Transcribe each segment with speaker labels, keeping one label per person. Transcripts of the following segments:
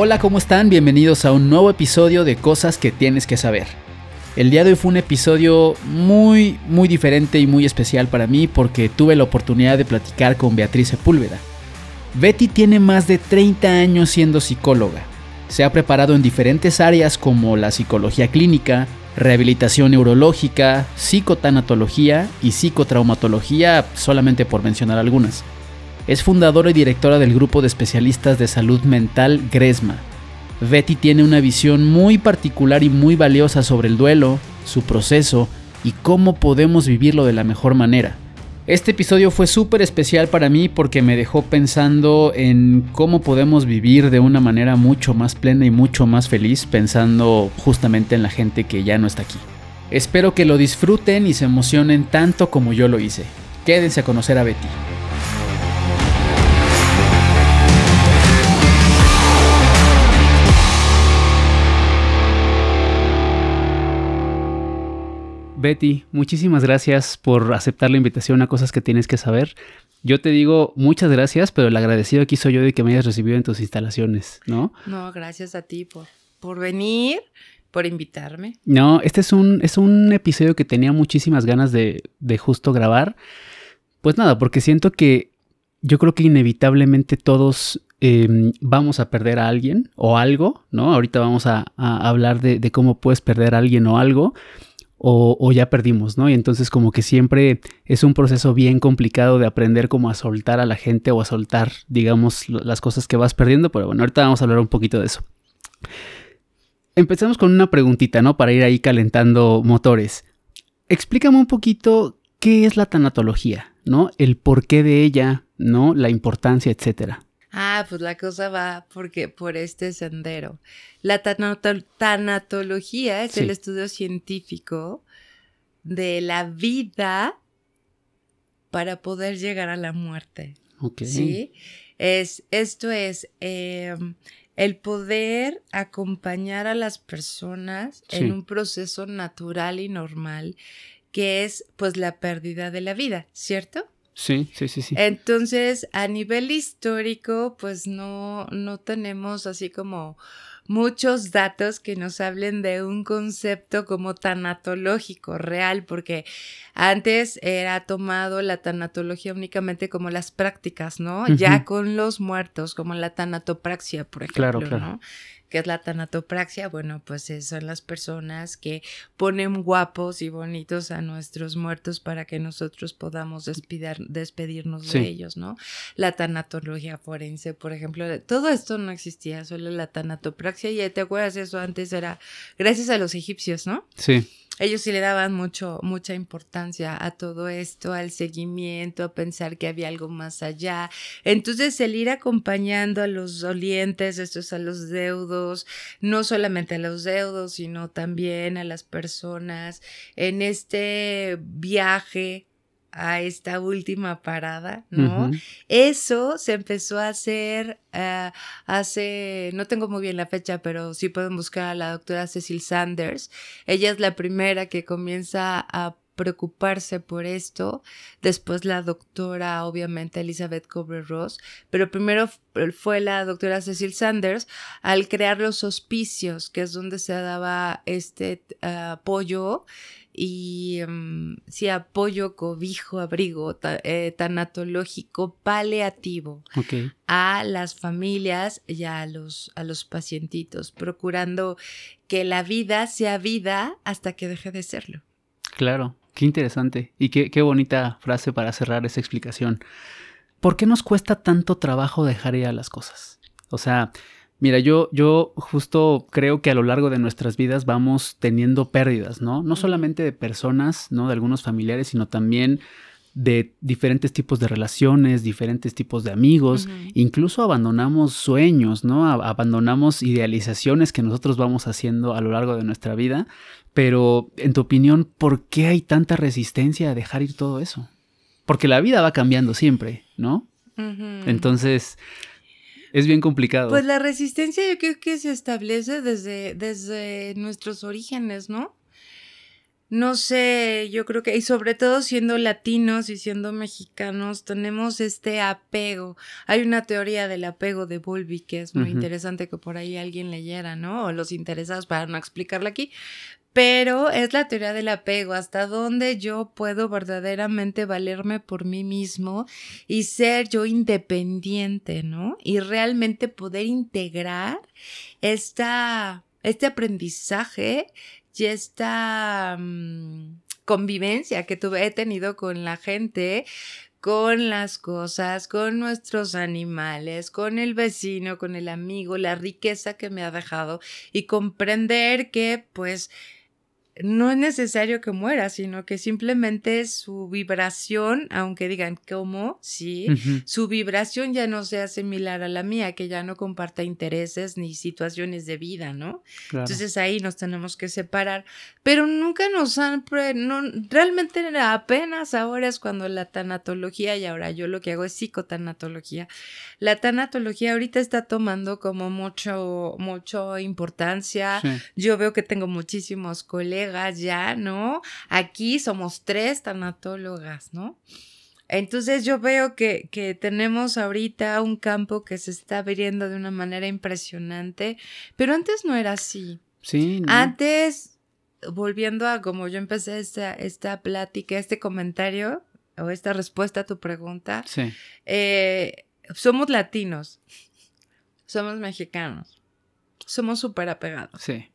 Speaker 1: Hola, ¿cómo están? Bienvenidos a un nuevo episodio de Cosas que tienes que saber. El día de hoy fue un episodio muy, muy diferente y muy especial para mí porque tuve la oportunidad de platicar con Beatriz Sepúlveda. Betty tiene más de 30 años siendo psicóloga. Se ha preparado en diferentes áreas como la psicología clínica, rehabilitación neurológica, psicotanatología y psicotraumatología, solamente por mencionar algunas. Es fundadora y directora del grupo de especialistas de salud mental Gresma. Betty tiene una visión muy particular y muy valiosa sobre el duelo, su proceso y cómo podemos vivirlo de la mejor manera. Este episodio fue súper especial para mí porque me dejó pensando en cómo podemos vivir de una manera mucho más plena y mucho más feliz pensando justamente en la gente que ya no está aquí. Espero que lo disfruten y se emocionen tanto como yo lo hice. Quédense a conocer a Betty. Betty, muchísimas gracias por aceptar la invitación a cosas que tienes que saber. Yo te digo muchas gracias, pero el agradecido aquí soy yo de que me hayas recibido en tus instalaciones, ¿no?
Speaker 2: No, gracias a ti por, por venir, por invitarme.
Speaker 1: No, este es un, es un episodio que tenía muchísimas ganas de, de justo grabar. Pues nada, porque siento que yo creo que inevitablemente todos em, vamos a perder a alguien o algo, ¿no? Ahorita vamos a, a hablar de, de, cómo puedes perder a alguien o algo o, ya perdimos, ¿no? Y entonces como que siempre es un proceso bien complicado de aprender cómo a soltar a la gente o a soltar, digamos, las cosas que vas perdiendo, pero bueno, ahorita vamos a hablar un poquito de eso. Empecemos con una preguntita, ¿no? Para ir ahí calentando motores. Explícame un poquito qué es la tanatología, ¿no? El porqué de ella, ¿no? La importancia, etcétera.
Speaker 2: Ah, pues la cosa va porque por este sendero. La tanatología es el estudio científico de la vida para poder llegar a la muerte. ¿Sí? Es, esto es em, el poder acompañar a las personas en un proceso natural y normal que es pues la pérdida de la vida, ¿cierto?
Speaker 1: Sí, sí, sí, sí.
Speaker 2: Entonces, a nivel histórico, pues no, no tenemos así como muchos datos que nos hablen de un concepto como tanatológico real, porque antes era tomado la tanatología únicamente como las prácticas, ¿no? Ya con los muertos, como la tanatopraxia, por ejemplo, claro, claro. ¿no? Que es la tanatopraxia, bueno, pues son las personas que ponen guapos y bonitos a nuestros muertos para que nosotros podamos despedirnos de ellos, ¿no? La tanatología forense, por ejemplo, todo esto no existía, solo la tanatopraxia y te acuerdas eso antes era gracias a los egipcios, ¿no?
Speaker 1: Sí
Speaker 2: ellos sí le daban mucho, mucha importancia a todo esto, al seguimiento, a pensar que había algo más allá. Entonces, el ir acompañando a los dolientes, estos a los deudos, no solamente a los deudos, sino también a las personas en este viaje a esta última parada, ¿no? Eso se empezó a hacer uh, hace, no tengo muy bien la fecha, pero sí pueden buscar a la doctora Cecil Sanders. Ella es la primera que comienza a preocuparse por esto. Después la doctora, obviamente, Elizabeth Cobrer-Ross, pero primero fue la doctora Cecil Sanders al crear los hospicios, que es donde se daba este uh, apoyo y um, sí, apoyo, cobijo, abrigo eh, tanatológico paliativo a las familias y a los, a los pacientitos, procurando que la vida sea vida hasta que deje de serlo.
Speaker 1: Claro, qué interesante y qué, qué bonita frase para cerrar esa explicación. ¿Por qué nos cuesta tanto trabajo dejar ir a las cosas? O sea, Mira, yo, yo justo creo que a lo largo de nuestras vidas vamos teniendo pérdidas, ¿no? No solamente de personas, ¿no? De algunos familiares, sino también de diferentes tipos de relaciones, diferentes tipos de amigos, incluso abandonamos sueños, ¿no? abandonamos idealizaciones que nosotros vamos haciendo a lo largo de nuestra vida, pero en tu opinión, ¿por qué hay tanta resistencia a dejar ir todo eso? Porque la vida va cambiando siempre, ¿no? Entonces, es bien complicado.
Speaker 2: Pues la resistencia yo creo que se establece desde, desde nuestros orígenes, ¿no? no sé, yo creo que, y sobre todo siendo latinos y siendo mexicanos, tenemos este apego. Hay una teoría del apego de Bowlby que es muy interesante que por ahí alguien leyera, ¿no? O los interesados para no explicarla aquí. Pero es la teoría del apego, hasta dónde yo puedo verdaderamente valerme por mí mismo y ser yo independiente, ¿no? Y realmente poder integrar esta, este aprendizaje y esta mm, convivencia que tuve, he tenido con la gente, con las cosas, con nuestros animales, con el vecino, con el amigo, la riqueza que me ha dejado y comprender que pues no es necesario que muera, sino que simplemente su vibración, aunque digan cómo, sí, su vibración ya no sea similar a la mía, que ya no comparta intereses ni situaciones de vida, ¿no? Entonces ahí nos tenemos que separar, pero nunca nos han, no, realmente apenas ahora es cuando la tanatología, y ahora yo lo que hago es psicotanatología, la tanatología ahorita está tomando como mucho, mucho importancia, yo veo que tengo muchísimos colegas, ya, ¿no? Aquí somos tres tanatólogas, ¿no? Entonces yo veo que, que, tenemos ahorita un campo que se está abriendo de una manera impresionante, pero antes no era así.
Speaker 1: Sí.
Speaker 2: Antes, volviendo a como yo empecé esta, esta plática, este comentario o esta respuesta a tu pregunta,
Speaker 1: sí.
Speaker 2: Eh, somos latinos, somos mexicanos, somos súper apegados.
Speaker 1: Sí.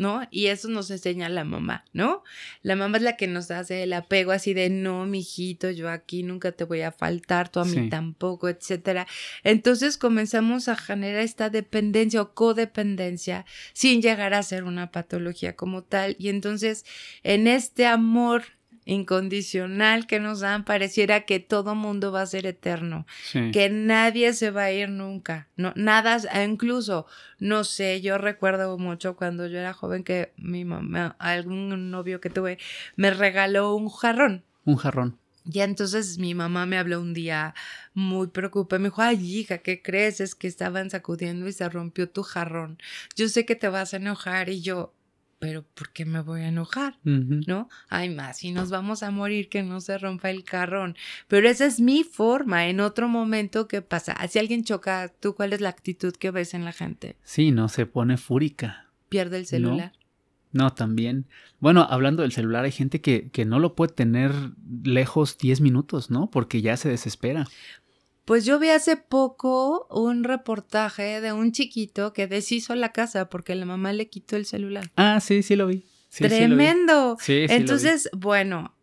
Speaker 2: ¿No? Y eso nos enseña la mamá, ¿no? La mamá es la que nos hace el apego así de, no, mijito, yo aquí nunca te voy a faltar, tú a mí tampoco, etcétera. Entonces comenzamos a generar esta dependencia o codependencia sin llegar a ser una patología como tal. Y entonces, en este amor incondicional que nos dan, pareciera que todo mundo va a ser eterno, que nadie se va a ir nunca, no, nada, incluso, no sé, yo recuerdo mucho cuando yo era joven que mi mamá, algún novio que tuve, me regaló un jarrón.
Speaker 1: Un jarrón.
Speaker 2: Y entonces mi mamá me habló un día muy preocupada. Me dijo, ay, hija, ¿qué crees? Es que estaban sacudiendo y se rompió tu jarrón. Yo sé que te vas a enojar. Y yo, pero ¿por qué me voy a enojar? ¿No? Ay, más, si nos vamos a morir, que no se rompa el carrón. Pero esa es mi forma. En otro momento, ¿qué pasa? Si alguien choca, ¿tú cuál es la actitud que ves en la gente?
Speaker 1: Sí, no, se pone fúrica.
Speaker 2: Pierde el celular.
Speaker 1: No, también. Bueno, hablando del celular, hay gente que, que no lo puede tener lejos 10 minutos, ¿no? Porque ya se desespera.
Speaker 2: Pues yo vi hace poco un reportaje de un chiquito que deshizo la casa porque la mamá le quitó el celular.
Speaker 1: Ah, sí, sí lo vi.
Speaker 2: Tremendo. Sí, sí Entonces, bueno,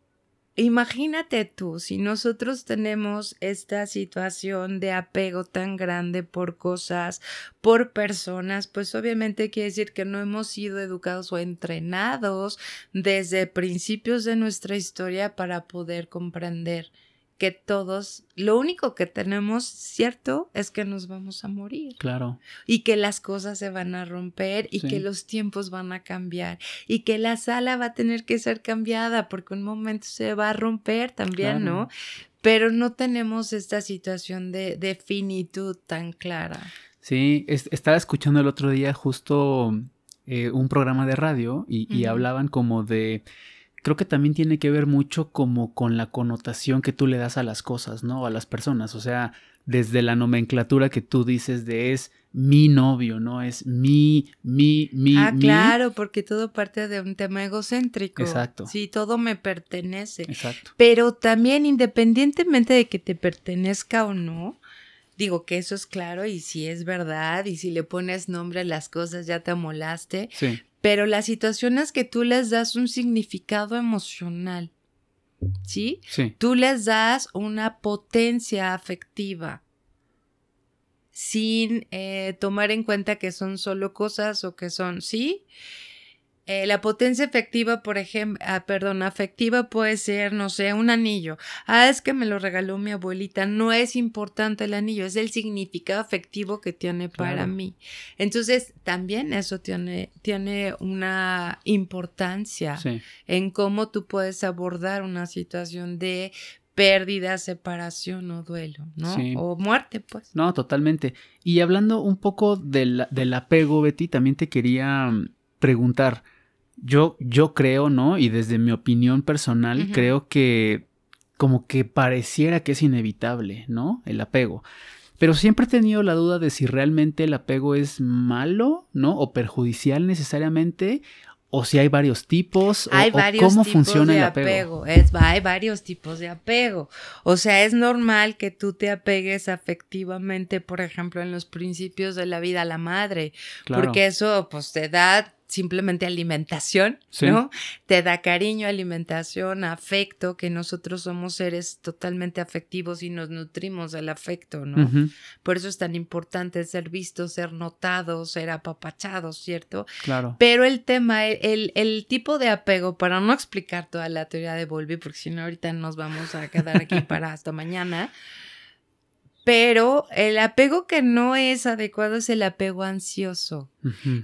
Speaker 2: imagínate tú, si nosotros tenemos esta situación de apego tan grande por cosas, por personas, pues obviamente quiere decir que no hemos sido educados o entrenados desde principios de nuestra historia para poder comprender que todos, lo único que tenemos cierto es que nos vamos a morir.
Speaker 1: Claro.
Speaker 2: Y que las cosas se van a romper y que los tiempos van a cambiar y que la sala va a tener que ser cambiada porque un momento se va a romper también, ¿no? Pero no tenemos esta situación de, de finitud tan clara.
Speaker 1: Sí, estaba escuchando el otro día justo eh, un programa de radio y hablaban como de creo que también tiene que ver mucho como con la connotación que tú le das a las cosas, ¿no? A las personas, o sea, desde la nomenclatura que tú dices de es mi novio, ¿no? Es mi, mi, mi.
Speaker 2: Ah, claro, porque todo parte de un tema egocéntrico.
Speaker 1: Exacto.
Speaker 2: Sí, todo me pertenece.
Speaker 1: Exacto.
Speaker 2: Pero también, independientemente de que te pertenezca o no, digo que eso es claro y si es verdad y si le pones nombre a las cosas ya te amolaste.
Speaker 1: Sí
Speaker 2: pero la situación es que tú les das un significado emocional, ¿sí?
Speaker 1: Sí.
Speaker 2: Tú les das una potencia afectiva sin eh, tomar en cuenta que son solo cosas o que son, ¿sí? Eh, la potencia efectiva, por ejemplo, ah, perdón, afectiva puede ser, no sé, un anillo. Ah, es que me lo regaló mi abuelita. No es importante el anillo, es el significado afectivo que tiene para mí. Entonces, también eso tiene, tiene una importancia en cómo tú puedes abordar una situación de pérdida, separación o duelo, ¿no? O muerte, pues.
Speaker 1: No, totalmente. Y hablando un poco del, del apego, Betty, también te quería mm, preguntar, Yo, yo creo, ¿no? Y desde mi opinión personal, creo que como que pareciera que es inevitable, ¿no? El apego. Pero siempre he tenido la duda de si realmente el apego es malo, ¿no? O perjudicial necesariamente, o si hay varios tipos,
Speaker 2: hay
Speaker 1: o,
Speaker 2: varios
Speaker 1: cómo
Speaker 2: tipos
Speaker 1: funciona
Speaker 2: de
Speaker 1: el apego.
Speaker 2: Es, hay varios tipos de apego. O sea, es normal que tú te apegues afectivamente, por ejemplo, en los principios de la vida a la madre, porque eso pues te da simplemente alimentación, ¿no? Te da cariño, alimentación, afecto, que nosotros somos seres totalmente afectivos y nos nutrimos del afecto, ¿no? Por eso es tan importante ser visto, ser notado, ser apapachado, ¿cierto?
Speaker 1: Claro.
Speaker 2: Pero el tema, el, el tipo de apego, para no explicar toda la teoría de Volvi, porque si no ahorita nos vamos a quedar aquí para hasta mañana, pero el apego que no es adecuado es el apego ansioso.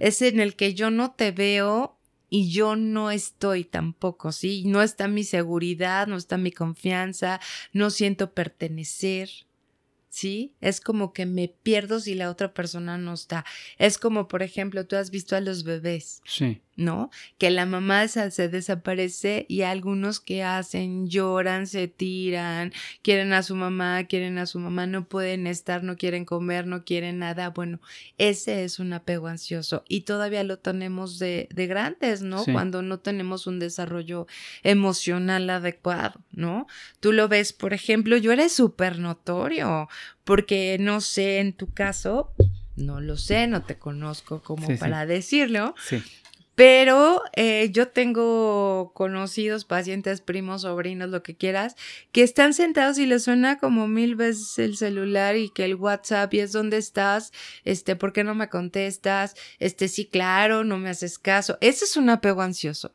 Speaker 2: Es en el que yo no te veo y yo no estoy tampoco, ¿sí? No está mi seguridad, no está mi confianza, no siento pertenecer. ¿sí? Es como que me pierdo si la otra persona no está. Es como, por ejemplo, tú has visto a los bebés.
Speaker 1: Sí.
Speaker 2: ¿No? Que la mamá se desaparece y algunos que hacen, lloran, se tiran, quieren a su mamá, quieren a su mamá, no pueden estar, no quieren comer, no quieren nada. Bueno, ese es un apego ansioso y todavía lo tenemos de, de grandes, ¿no? Cuando no tenemos un desarrollo emocional adecuado, ¿no? Tú lo ves, por ejemplo, yo era súper notorio porque no sé, en tu caso, no lo sé, no te conozco como para decirlo.
Speaker 1: Sí.
Speaker 2: Pero eh, yo tengo conocidos, pacientes, primos, sobrinos, lo que quieras, que están sentados y les suena como mil veces el celular y que el WhatsApp y es dónde estás, este, ¿por qué no me contestas? Este, sí, claro, no me haces caso. Ese es un apego ansioso.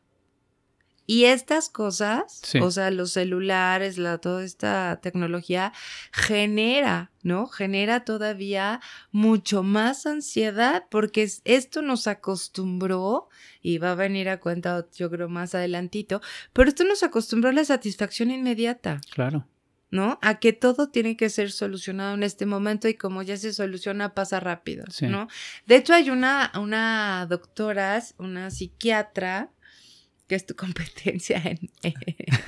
Speaker 2: Y estas cosas, o sea, los celulares, la, toda esta tecnología genera, ¿no? Genera todavía mucho más ansiedad porque esto nos acostumbró y va a venir a cuenta yo creo más adelantito, pero esto nos acostumbró a la satisfacción inmediata.
Speaker 1: Claro.
Speaker 2: ¿no? A que todo tiene que ser solucionado en este momento y como ya se soluciona, pasa rápido, ¿no? De hecho, hay una, una doctora, una psiquiatra, que es tu competencia en,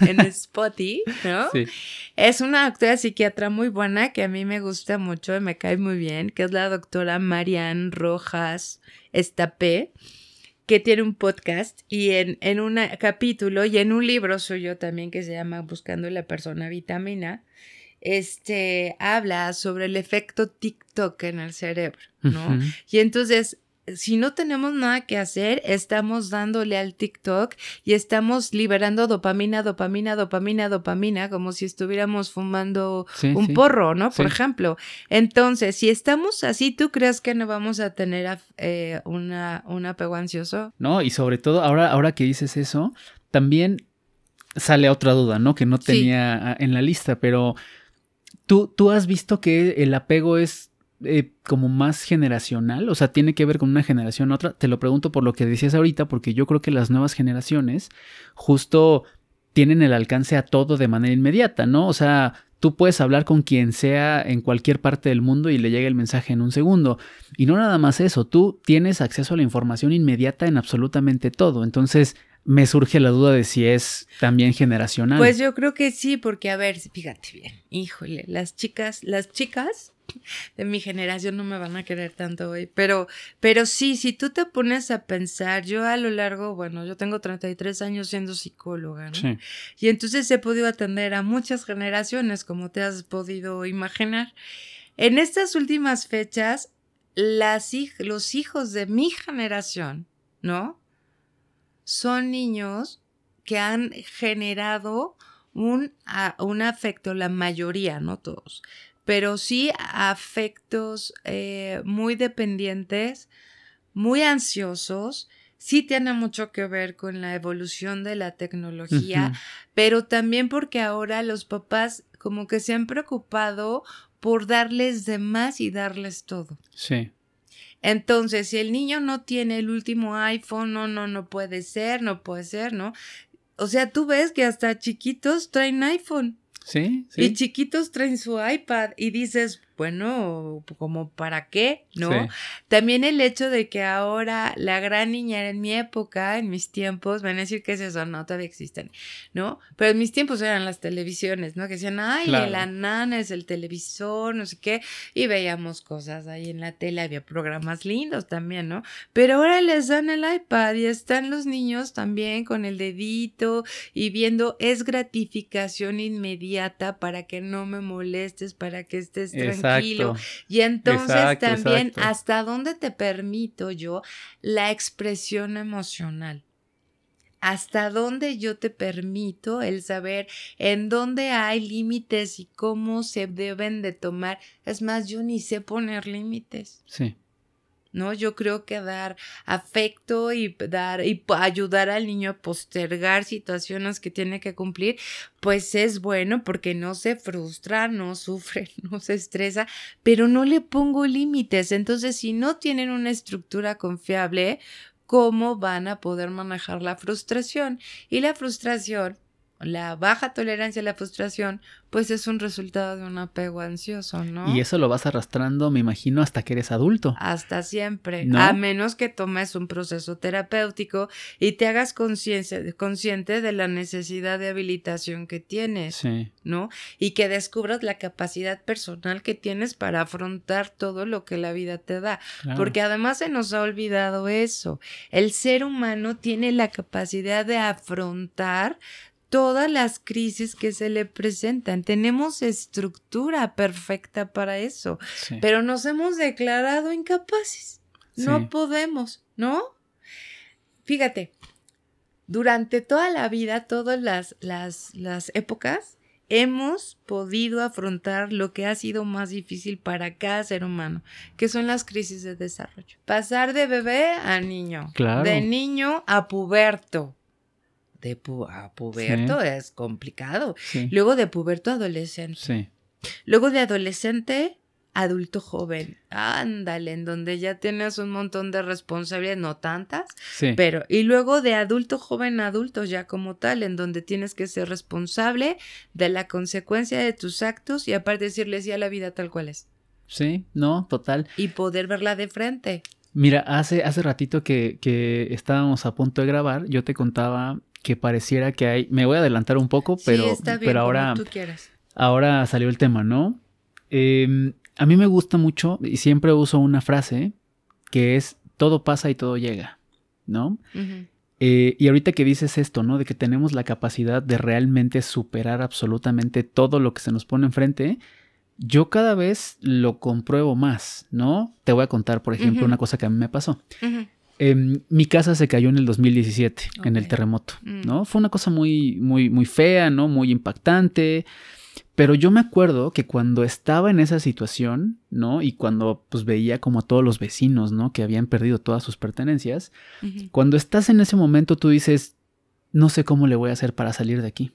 Speaker 2: en Spotify, ¿no? Sí. Es una doctora psiquiatra muy buena que a mí me gusta mucho y me cae muy bien, que es la doctora Marian Rojas Estapé, que tiene un podcast y en, en un capítulo y en un libro suyo también que se llama Buscando la persona vitamina, este habla sobre el efecto TikTok en el cerebro, ¿no? Y entonces si no tenemos nada que hacer, estamos dándole al TikTok y estamos liberando dopamina, dopamina, dopamina, dopamina, como si estuviéramos fumando un porro, ¿no? Por ejemplo. Entonces, si estamos así, ¿tú crees que no vamos a tener eh, una, un apego ansioso?
Speaker 1: No, y sobre todo, ahora, ahora que dices eso, también sale otra duda, ¿no? Que no tenía en la lista, pero tú, tú has visto que el apego es eh, como más generacional, o sea, tiene que ver con una generación a otra. Te lo pregunto por lo que decías ahorita, porque yo creo que las nuevas generaciones justo tienen el alcance a todo de manera inmediata, ¿no? O sea, tú puedes hablar con quien sea en cualquier parte del mundo y le llega el mensaje en un segundo. Y no nada más eso, tú tienes acceso a la información inmediata en absolutamente todo. Entonces, me surge la duda de si es también generacional.
Speaker 2: Pues yo creo que sí, porque a ver, fíjate bien, híjole, las chicas, las chicas de mi generación no me van a querer tanto hoy, pero, pero sí, si tú te pones a pensar, yo a lo largo, bueno, yo tengo 33 años siendo psicóloga, ¿no? Y entonces he podido atender a muchas generaciones, como te has podido imaginar. En estas últimas fechas, las, los hijos de mi generación, ¿no? Son niños que han generado un, un afecto, la mayoría, no todos, pero sí afectos eh, muy dependientes, muy ansiosos. Sí tiene mucho que ver con la evolución de la tecnología, pero también porque ahora los papás como que se han preocupado por darles de más y darles todo.
Speaker 1: Sí.
Speaker 2: Entonces, si el niño no tiene el último iPhone, no, no, no puede ser, no puede ser, ¿no? O sea, tú ves que hasta chiquitos traen iPhone.
Speaker 1: Sí,
Speaker 2: Y chiquitos traen su iPad y dices, bueno, como para qué, ¿no? También el hecho de que ahora la gran niña en mi época, en mis tiempos, van a decir que es eso, no, todavía existen, ¿no? Pero en mis tiempos eran las televisiones, ¿no? Que decían, ay, la nana es el televisor, no sé qué, y veíamos cosas ahí en la tele, había programas lindos también, ¿no? Pero ahora les dan el iPad y están los niños también con el dedito y viendo, es gratificación inmediata para que no me molestes, para que estés tranquilo. Y entonces también hasta dónde te permito yo la expresión emocional. Hasta dónde yo te permito el saber en dónde hay límites y cómo se deben de tomar. Es más, yo ni sé poner límites.
Speaker 1: Sí.
Speaker 2: ¿No? Yo creo que dar afecto y dar y ayudar al niño a postergar situaciones que tiene que cumplir, pues es bueno porque no se frustra, no sufre, no se estresa, pero no le pongo límites. Entonces, si no tienen una estructura confiable, ¿cómo van a poder manejar la frustración? Y la frustración la baja tolerancia a la frustración, pues es un resultado de un apego ansioso, ¿no?
Speaker 1: Y eso lo vas arrastrando, me imagino, hasta que eres adulto.
Speaker 2: Hasta siempre, a menos que tomes un proceso terapéutico y te hagas consciente de la necesidad de habilitación que tienes, ¿no? Y que descubras la capacidad personal que tienes para afrontar todo lo que la vida te da. Porque además se nos ha olvidado eso. El ser humano tiene la capacidad de afrontar todas las crisis que se le presentan. Tenemos estructura perfecta para eso, pero nos hemos declarado incapaces. No podemos, ¿no? Fíjate, durante toda la vida, todas las, las, las épocas, hemos podido afrontar lo que ha sido más difícil para cada ser humano, que son las crisis de desarrollo. Pasar de bebé a niño, de niño a puberto, de a puberto es complicado. Luego de puberto a adolescente. Luego de adolescente adulto joven. Ándale, en donde ya tienes un montón de responsabilidades, no tantas, pero y luego de adulto joven a adulto ya como tal, en donde tienes que ser responsable de la consecuencia de tus actos y aparte decirles ya la vida tal cual es.
Speaker 1: Sí, no, total.
Speaker 2: Y poder verla de frente.
Speaker 1: Mira, hace, hace ratito que, que estábamos a punto de grabar, yo te contaba que pareciera que hay. Me voy a adelantar un poco, pero, pero ahora. Ahora salió el tema, ¿no? Em, a mí me gusta mucho y siempre uso una frase que es todo pasa y todo llega, ¿no? Eh, y ahorita que dices esto, ¿no? De que tenemos la capacidad de realmente superar absolutamente todo lo que se nos pone enfrente, yo cada vez lo compruebo más, ¿no? Te voy a contar, por ejemplo, una cosa que a mí me pasó. Em, mi casa se cayó en el 2017, en el terremoto, mm. ¿no? Fue una cosa muy, muy, muy fea, ¿no? Muy impactante. Pero yo me acuerdo que cuando estaba en esa situación, ¿no? Y cuando pues veía como a todos los vecinos, ¿no? Que habían perdido todas sus pertenencias, cuando estás en ese momento tú dices, no sé cómo le voy a hacer para salir de aquí.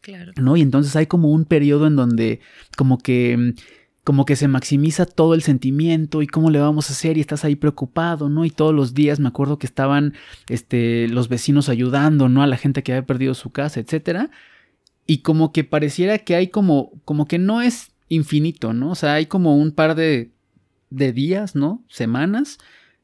Speaker 2: Claro.
Speaker 1: ¿No? Y entonces hay como un periodo en donde como que como que se maximiza todo el sentimiento y cómo le vamos a hacer y estás ahí preocupado, ¿no? Y todos los días me acuerdo que estaban este, los vecinos ayudando, ¿no? A la gente que había perdido su casa, etcétera. Y como que pareciera que hay como, como que no es infinito, ¿no? O sea, hay como un par de, de días, ¿no? Semanas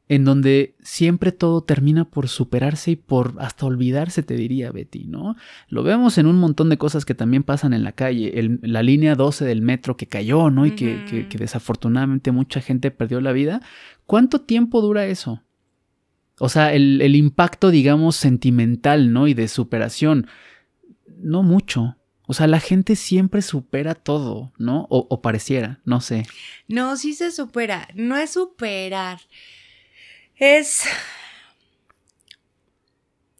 Speaker 1: en donde siempre todo termina por superarse y por hasta olvidarse, te diría Betty, ¿no? Lo vemos en un montón de cosas que también pasan en la calle, la línea 12 del metro que cayó, ¿no? Y que, desafortunadamente mucha gente perdió la vida. ¿Cuánto tiempo dura eso? O sea, el, impacto, digamos, sentimental, ¿no? Y de superación. No mucho. O sea, la gente siempre supera todo, ¿no? O, o pareciera, no sé.
Speaker 2: No, sí se supera. No es superar es...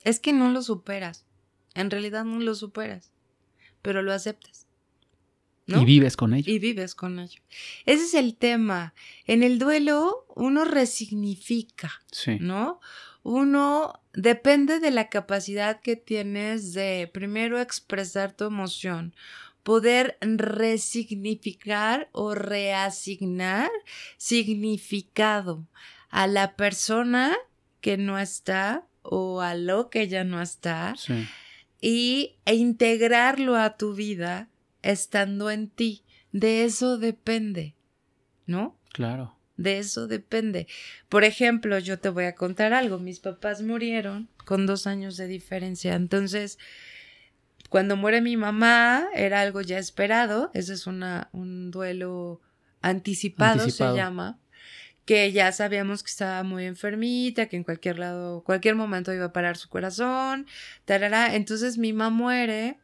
Speaker 2: Es que no lo superas. En realidad no lo superas, pero lo aceptas.
Speaker 1: ¿no? Y vives con ello.
Speaker 2: Y vives con ello. Ese es el tema. En el duelo uno resignifica, sí. ¿no? Uno depende de la capacidad que tienes de primero expresar tu emoción, poder resignificar o reasignar significado a la persona que no está o a lo que ya no está y e integrarlo a tu vida estando en ti. De eso depende, ¿no?
Speaker 1: Claro.
Speaker 2: De eso depende. Por ejemplo, yo te voy a contar algo. Mis papás murieron con dos años de diferencia. Entonces, cuando muere mi mamá, era algo ya esperado. Ese es una, un duelo anticipado, se llama. Que ya sabíamos que estaba muy enfermita, que en cualquier lado, cualquier momento iba a parar su corazón. Tarara. Entonces mi mamá muere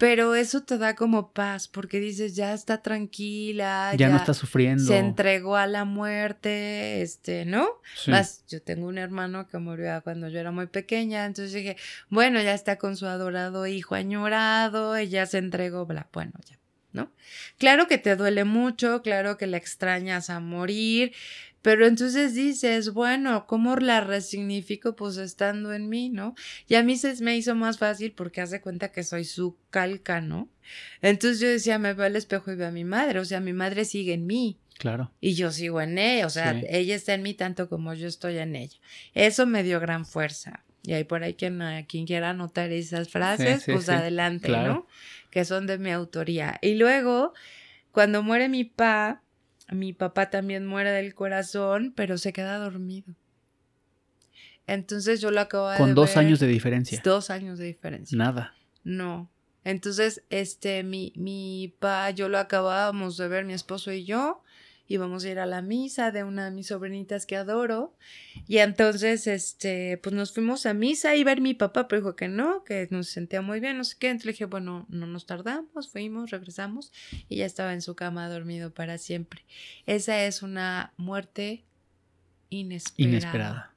Speaker 2: pero eso te da como paz porque dices, ya está tranquila.
Speaker 1: Ya, no está sufriendo.
Speaker 2: Se entregó a la muerte, este, ¿no? Más, yo tengo un hermano que murió cuando yo era muy pequeña, entonces dije, bueno, ya está con su adorado hijo añorado, ella se entregó, bla, bueno, ya, ¿no? Claro que te duele mucho, claro que la extrañas a morir, pero entonces dices, bueno, ¿cómo la resignifico? Pues estando en mí, ¿no? Y a mí se me hizo más fácil porque hace cuenta que soy su calca, ¿no? Entonces yo decía, me veo al espejo y veo a mi madre, o sea, mi madre sigue en mí.
Speaker 1: Claro.
Speaker 2: Y yo sigo en ella, o sea, ella está en mí tanto como yo estoy en ella. Eso me dio gran fuerza. Y ahí por ahí quien, quien quiera anotar esas frases, pues adelante, ¿no? Que son de mi autoría. Y luego, cuando muere mi pa, mi papá también muere del corazón, pero se queda dormido. Entonces yo lo acabo de
Speaker 1: Con dos años de diferencia.
Speaker 2: Dos años de diferencia.
Speaker 1: Nada.
Speaker 2: No. Entonces, este, mi, mi pa, yo lo acabábamos de ver, mi esposo y yo, íbamos a ir a la misa de una de mis sobrinitas que adoro. Y entonces, este, pues nos fuimos a misa y ver mi papá, pero dijo que no, que nos sentía muy bien, no sé qué. Entonces le dije, bueno, no nos tardamos, fuimos, regresamos y ya estaba en su cama dormido para siempre. Esa es una muerte inesperada. Inesperada.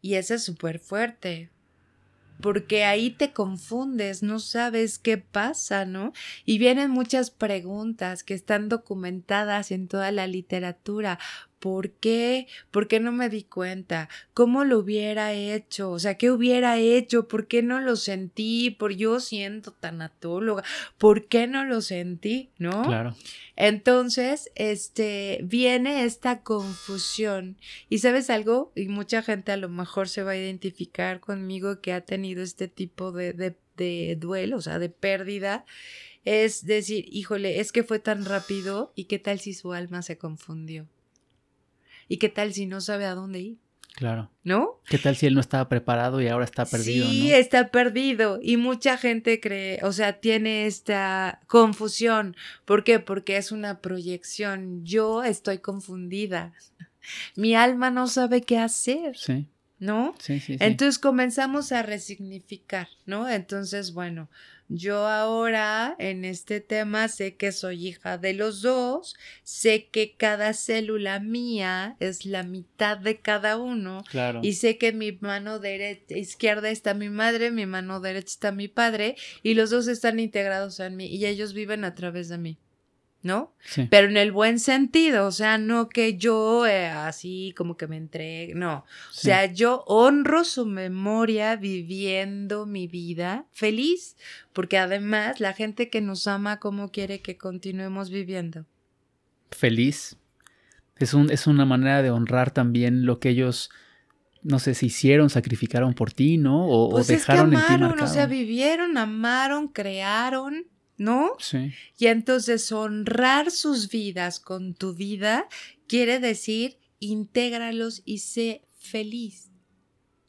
Speaker 2: Y esa es súper fuerte, porque ahí te confundes, no sabes qué pasa, ¿no? Y vienen muchas preguntas que están documentadas en toda la literatura. ¿Por qué? ¿Por qué no me di cuenta? ¿Cómo lo hubiera hecho? O sea, ¿qué hubiera hecho? ¿Por qué no lo sentí? Por yo siendo tanatóloga, ¿por qué no lo sentí? ¿No?
Speaker 1: Claro.
Speaker 2: Entonces, este, viene esta confusión. Y sabes algo, y mucha gente a lo mejor se va a identificar conmigo que ha tenido este tipo de, de, de duelo, o sea, de pérdida es decir, híjole, es que fue tan rápido y qué tal si su alma se confundió. ¿Y qué tal si no sabe a dónde ir?
Speaker 1: Claro.
Speaker 2: ¿No?
Speaker 1: ¿Qué tal si él no estaba preparado y ahora está perdido?
Speaker 2: Sí, está perdido. Y mucha gente cree, o sea, tiene esta confusión. ¿Por qué? Porque es una proyección. Yo estoy confundida. Mi alma no sabe qué hacer.
Speaker 1: Sí.
Speaker 2: ¿No?
Speaker 1: Sí, sí, sí.
Speaker 2: Entonces comenzamos a resignificar, ¿no? Entonces, bueno, yo ahora en este tema sé que soy hija de los dos, sé que cada célula mía es la mitad de cada uno
Speaker 1: claro.
Speaker 2: y sé que mi mano derecha, izquierda está mi madre, mi mano derecha está mi padre y los dos están integrados en mí y ellos viven a través de mí. ¿No?
Speaker 1: Sí.
Speaker 2: Pero en el buen sentido, o sea, no que yo eh, así como que me entregue, no. O sea, yo honro su memoria viviendo mi vida feliz, porque además la gente que nos ama, ¿cómo quiere que continuemos viviendo?
Speaker 1: Feliz. Es, un, es una manera de honrar también lo que ellos no sé si hicieron, sacrificaron por ti, ¿no? O,
Speaker 2: pues
Speaker 1: dejaron
Speaker 2: es que amaron,
Speaker 1: en ti
Speaker 2: O sea, vivieron, amaron, crearon, ¿no?
Speaker 1: Sí.
Speaker 2: Y entonces honrar sus vidas con tu vida quiere decir intégralos y sé feliz,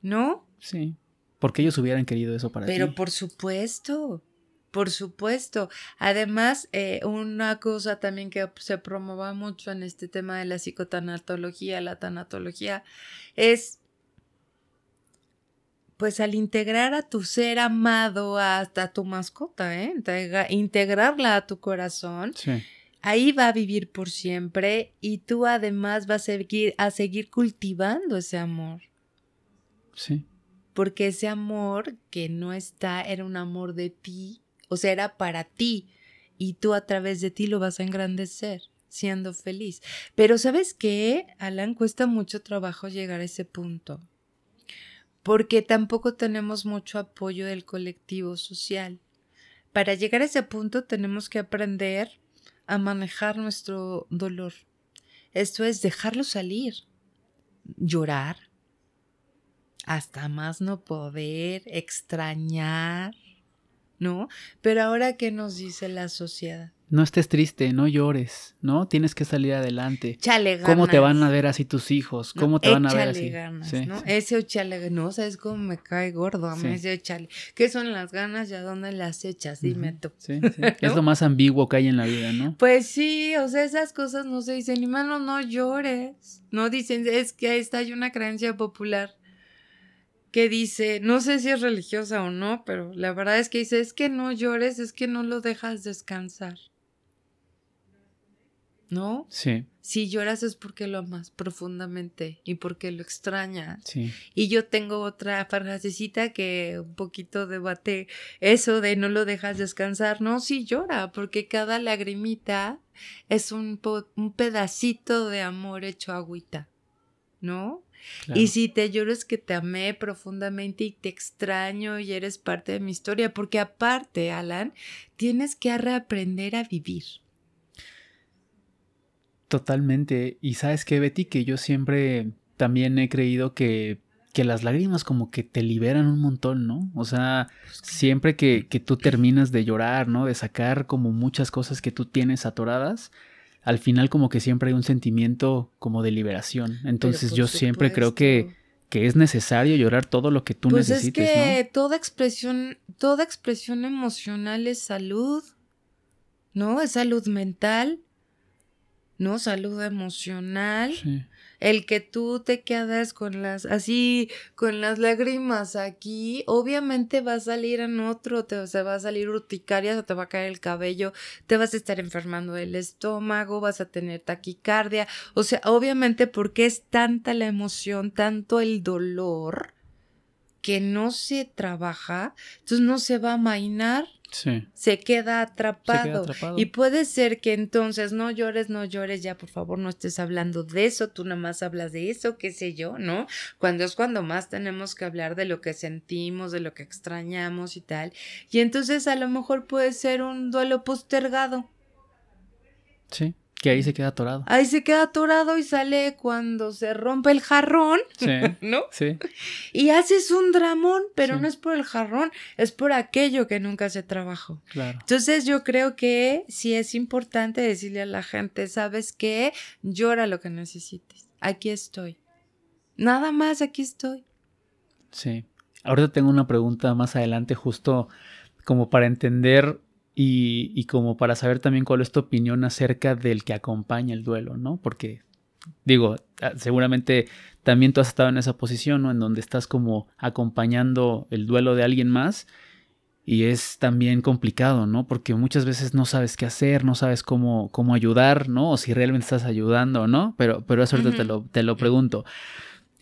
Speaker 2: ¿no?
Speaker 1: Sí. Porque ellos hubieran querido eso para
Speaker 2: Pero
Speaker 1: ti.
Speaker 2: por supuesto, por supuesto. Además, eh, una cosa también que se promueve mucho en este tema de la psicotanatología, la tanatología, es pues al integrar a tu ser amado hasta tu mascota, ¿eh? integrarla a tu corazón,
Speaker 1: sí.
Speaker 2: ahí va a vivir por siempre y tú además vas a seguir, a seguir cultivando ese amor.
Speaker 1: Sí.
Speaker 2: Porque ese amor que no está era un amor de ti, o sea, era para ti y tú a través de ti lo vas a engrandecer siendo feliz. Pero ¿sabes qué, Alan? Cuesta mucho trabajo llegar a ese punto porque tampoco tenemos mucho apoyo del colectivo social. Para llegar a ese punto tenemos que aprender a manejar nuestro dolor. Esto es dejarlo salir, llorar, hasta más no poder, extrañar, ¿no? Pero ahora, ¿qué nos dice la sociedad?
Speaker 1: No estés triste, no llores, ¿no? Tienes que salir adelante.
Speaker 2: Chale ganas.
Speaker 1: ¿Cómo te van a ver así tus hijos? ¿Cómo te van a ver así?
Speaker 2: ganas,
Speaker 1: Sí,
Speaker 2: ¿no?
Speaker 1: sí.
Speaker 2: Ese échale, no, ¿sabes cómo me cae gordo? A mí
Speaker 1: Sí.
Speaker 2: ese échale. ¿Qué son las ganas y a dónde las echas? Dime
Speaker 1: Ujú.
Speaker 2: tú.
Speaker 1: Sí, sí. Es lo más ambiguo que hay en la vida, ¿no?
Speaker 2: Pues sí, o sea, esas cosas no se dicen, hermano, no llores. No dicen, es que esta hay una creencia popular que dice, no sé si es religiosa o no, pero la verdad es que dice, es que no llores, es que no lo dejas descansar. ¿No?
Speaker 1: Sí,
Speaker 2: Si lloras es porque lo amas profundamente y porque lo extrañas.
Speaker 1: sí.
Speaker 2: Y yo tengo otra frasecita que un poquito debate eso de no lo dejas descansar. No, sí llora, porque cada lagrimita es un, un pedacito de amor hecho agüita, ¿no?
Speaker 1: Claro.
Speaker 2: Y si te lloro es que te amé profundamente y te extraño y eres parte de mi historia, porque aparte, Alan, tienes que reaprender a vivir.
Speaker 1: Totalmente. Y sabes qué, Betty, que yo siempre también he creído que, que las lágrimas como que te liberan un montón, ¿no? O sea, siempre que, que tú terminas de llorar, ¿no? De sacar como muchas cosas que tú tienes atoradas, al final como que siempre hay un sentimiento como de liberación. Entonces yo siempre creo que, que es necesario llorar todo lo que tú
Speaker 2: pues
Speaker 1: necesites,
Speaker 2: es que toda expresión, toda expresión emocional es salud, ¿no? Es salud mental, ¿no? Salud emocional. El que tú te quedas con las, así, con las lágrimas aquí, obviamente va a salir en otro, te, se va a salir urticaria, se te va a caer el cabello, te vas a estar enfermando del estómago, vas a tener taquicardia, o sea, obviamente porque es tanta la emoción, tanto el dolor, que no se trabaja, entonces no se va a mainar,
Speaker 1: Sí.
Speaker 2: se queda atrapado.
Speaker 1: atrapado.
Speaker 2: Y puede ser que entonces no llores, no llores, ya por favor no estés hablando de eso, tú nada más hablas de eso, qué sé yo, ¿no? Cuando es cuando más tenemos que hablar de lo que sentimos, de lo que extrañamos y tal. Y entonces a lo mejor puede ser un duelo postergado.
Speaker 1: Sí. Que ahí se queda atorado.
Speaker 2: Ahí se queda atorado y sale cuando se rompe el jarrón,
Speaker 1: Sí.
Speaker 2: ¿no?
Speaker 1: Sí.
Speaker 2: Y haces un dramón, pero
Speaker 1: Sí.
Speaker 2: no es por el jarrón, es por aquello que nunca se trabajó.
Speaker 1: Claro.
Speaker 2: Entonces yo creo que sí es importante decirle a la gente, ¿sabes qué? Llora lo que necesites. Aquí estoy. Nada más, aquí estoy.
Speaker 1: Sí. Ahorita tengo una pregunta más adelante, justo como para entender y, y como para saber también cuál es tu opinión acerca del que acompaña el duelo, ¿no? Porque, digo, ah, seguramente también tú has estado en esa posición, ¿no? En donde estás como acompañando el duelo de alguien más y es también complicado, ¿no? Porque muchas veces no sabes qué hacer, no sabes cómo, cómo ayudar, ¿no? O si realmente estás ayudando o no, pero, pero eso ahorita te, lo, te lo pregunto.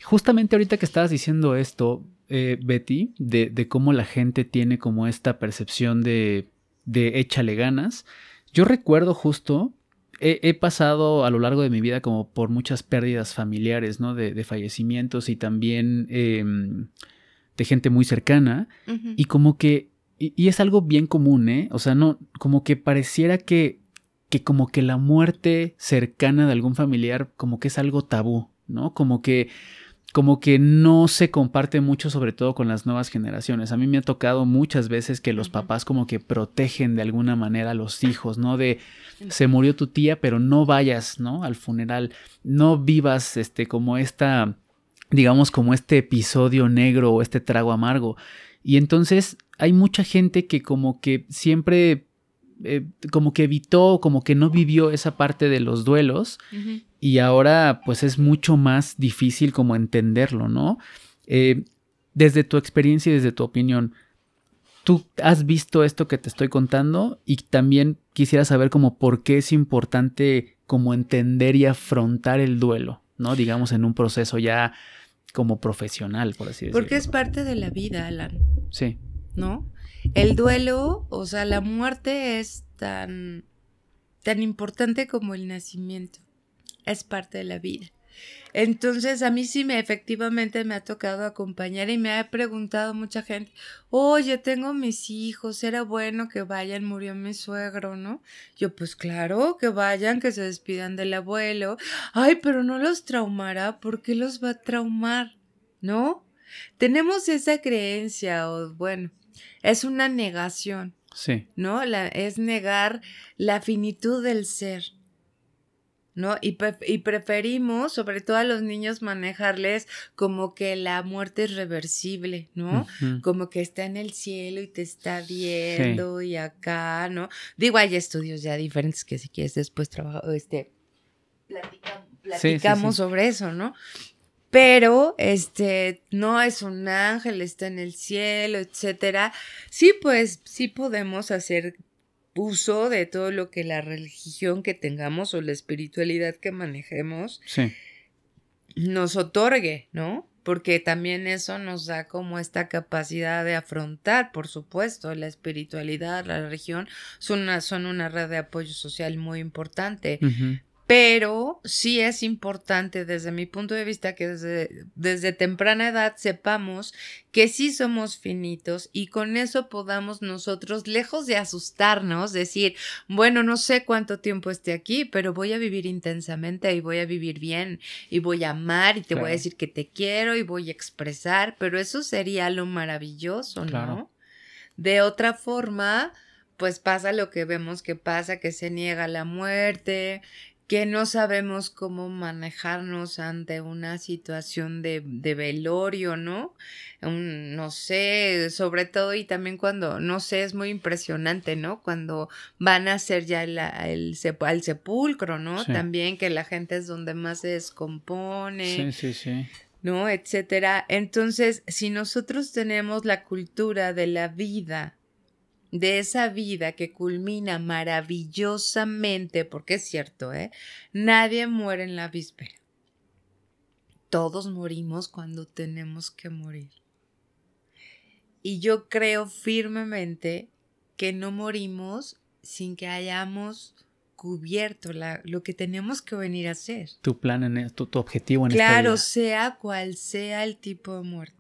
Speaker 1: Justamente ahorita que estabas diciendo esto, eh, Betty, de, de cómo la gente tiene como esta percepción de, de échale ganas, yo recuerdo justo, he, he pasado a lo largo de mi vida como por muchas pérdidas familiares, ¿no? De, de fallecimientos y también em, de gente muy cercana. Y como que, y, y es algo bien común, ¿eh? O sea, no, como que pareciera que, que como que la muerte cercana de algún familiar como que es algo tabú, ¿no? Como que, como que no se comparte mucho, sobre todo con las nuevas generaciones. A mí me ha tocado muchas veces que los papás como que protegen de alguna manera a los hijos, ¿no? De, se murió tu tía, pero no vayas, ¿no? Al funeral, no vivas, este, como esta, digamos, como este episodio negro o este trago amargo. Y entonces hay mucha gente que como que siempre, eh, como que evitó, como que no vivió esa parte de los duelos y ahora pues es mucho más difícil como entenderlo, ¿no? Eh, desde tu experiencia y desde tu opinión, ¿tú has visto esto que te estoy contando? Y también quisiera saber como por qué es importante como entender y afrontar el duelo, ¿no? Digamos en un proceso ya como profesional, por así decirlo.
Speaker 2: Porque es parte de la vida, Alan,
Speaker 1: Sí,
Speaker 2: ¿no? El duelo, o sea, la muerte es tan, tan importante como el nacimiento. Es parte de la vida. Entonces, a mí sí me efectivamente me ha tocado acompañar y me ha preguntado mucha gente, oye, tengo mis hijos, era bueno que vayan, murió mi suegro, ¿no? Yo, pues claro, que vayan, que se despidan del abuelo. Ay, pero no los traumará, ¿por qué los va a traumar? ¿No? Tenemos esa creencia, o bueno, es una negación.
Speaker 1: Sí.
Speaker 2: ¿No? La, es negar la finitud del ser. ¿no? Y, preferimos, sobre todo a los niños, manejarles como que la muerte es reversible, ¿no? Como que está en el cielo y te está viendo y acá, ¿no? Digo, hay estudios ya diferentes que si quieres después trabajo, este, platicamos sobre eso, ¿no? Pero, este, no es un ángel, está en el cielo, etcétera. Sí, pues, sí podemos hacer uso de todo lo que la religión que tengamos o la espiritualidad que manejemos nos otorgue, ¿no? Porque también eso nos da como esta capacidad de afrontar, por supuesto, la espiritualidad, la religión, son una, son una red de apoyo social muy importante pero sí es importante desde mi punto de vista que desde, desde, temprana edad sepamos que sí somos finitos y con eso podamos nosotros, lejos de asustarnos, decir, bueno, no sé cuánto tiempo esté aquí, pero voy a vivir intensamente y voy a vivir bien y voy a amar y te voy a decir que te quiero y voy a expresar, pero eso sería lo maravilloso, ¿no? De otra forma, pues pasa lo que vemos que pasa, que se niega la muerte, que no sabemos cómo manejarnos ante una situación de, velorio, ¿no? no sé, sobre todo y también cuando, no sé, es muy impresionante, ¿no? Cuando van a hacer ya el, al sepulcro, ¿no? También que la gente es donde más se descompone.
Speaker 1: Sí, sí, sí.
Speaker 2: ¿No? Etcétera. Entonces, si nosotros tenemos la cultura de la vida, de esa vida que culmina maravillosamente, porque es cierto, ¿eh? Nadie muere en la víspera. Todos morimos cuando tenemos que morir. Y yo creo firmemente que no morimos sin que hayamos cubierto la, lo que tenemos que venir a hacer.
Speaker 1: Tu plan, en, e, tu, tu objetivo en
Speaker 2: claro,
Speaker 1: esta
Speaker 2: vida. sea cual sea el tipo de muerte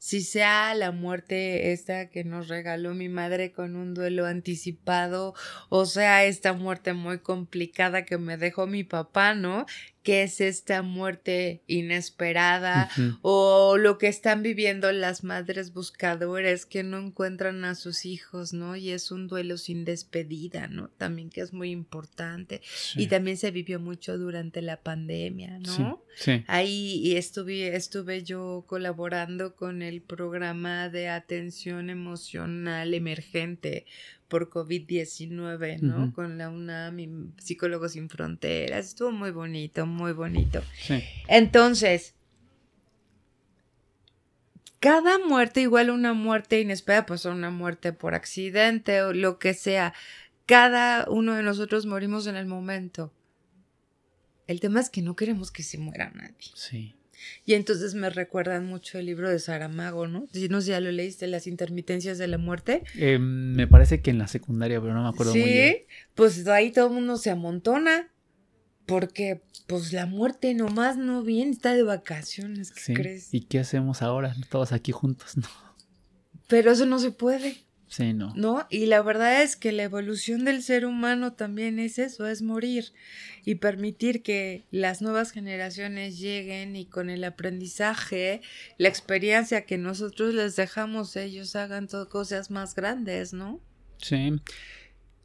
Speaker 2: si sea la muerte esta que nos regaló mi madre con un duelo anticipado, o sea esta muerte muy complicada que me dejó mi papá, ¿no? Qué es esta muerte inesperada o lo que están viviendo las madres buscadoras que no encuentran a sus hijos, ¿no? Y es un duelo sin despedida, ¿no? También que es muy importante. Y también se vivió mucho durante la pandemia, ¿no?
Speaker 1: Sí.
Speaker 2: Ahí estuve, estuve yo colaborando con el programa de atención emocional emergente por COVID-19, ¿no? Con la UNAM Psicólogos Sin Fronteras. Estuvo muy bonito, muy bonito.
Speaker 1: Sí.
Speaker 2: Entonces, cada muerte, igual una muerte inesperada, pues una muerte por accidente o lo que sea, cada uno de nosotros morimos en el momento. El tema es que no queremos que se muera nadie.
Speaker 1: Sí.
Speaker 2: Y entonces me recuerdan mucho el libro de Saramago, ¿no? Si no sé, ya lo leíste, Las intermitencias de la muerte.
Speaker 1: Eh, me parece que en la secundaria, pero no me acuerdo muy bien. Sí,
Speaker 2: pues ahí todo el mundo se amontona. Porque, pues la muerte nomás no viene, está de vacaciones, ¿qué crees?
Speaker 1: ¿Y qué hacemos ahora? Todos aquí juntos, ¿no?
Speaker 2: Pero eso no se puede.
Speaker 1: Sí, no.
Speaker 2: ¿No? Y la verdad es que la evolución del ser humano también es eso, es morir y permitir que las nuevas generaciones lleguen y con el aprendizaje, la experiencia que nosotros les dejamos, ellos hagan cosas más grandes, ¿no?
Speaker 1: Sí.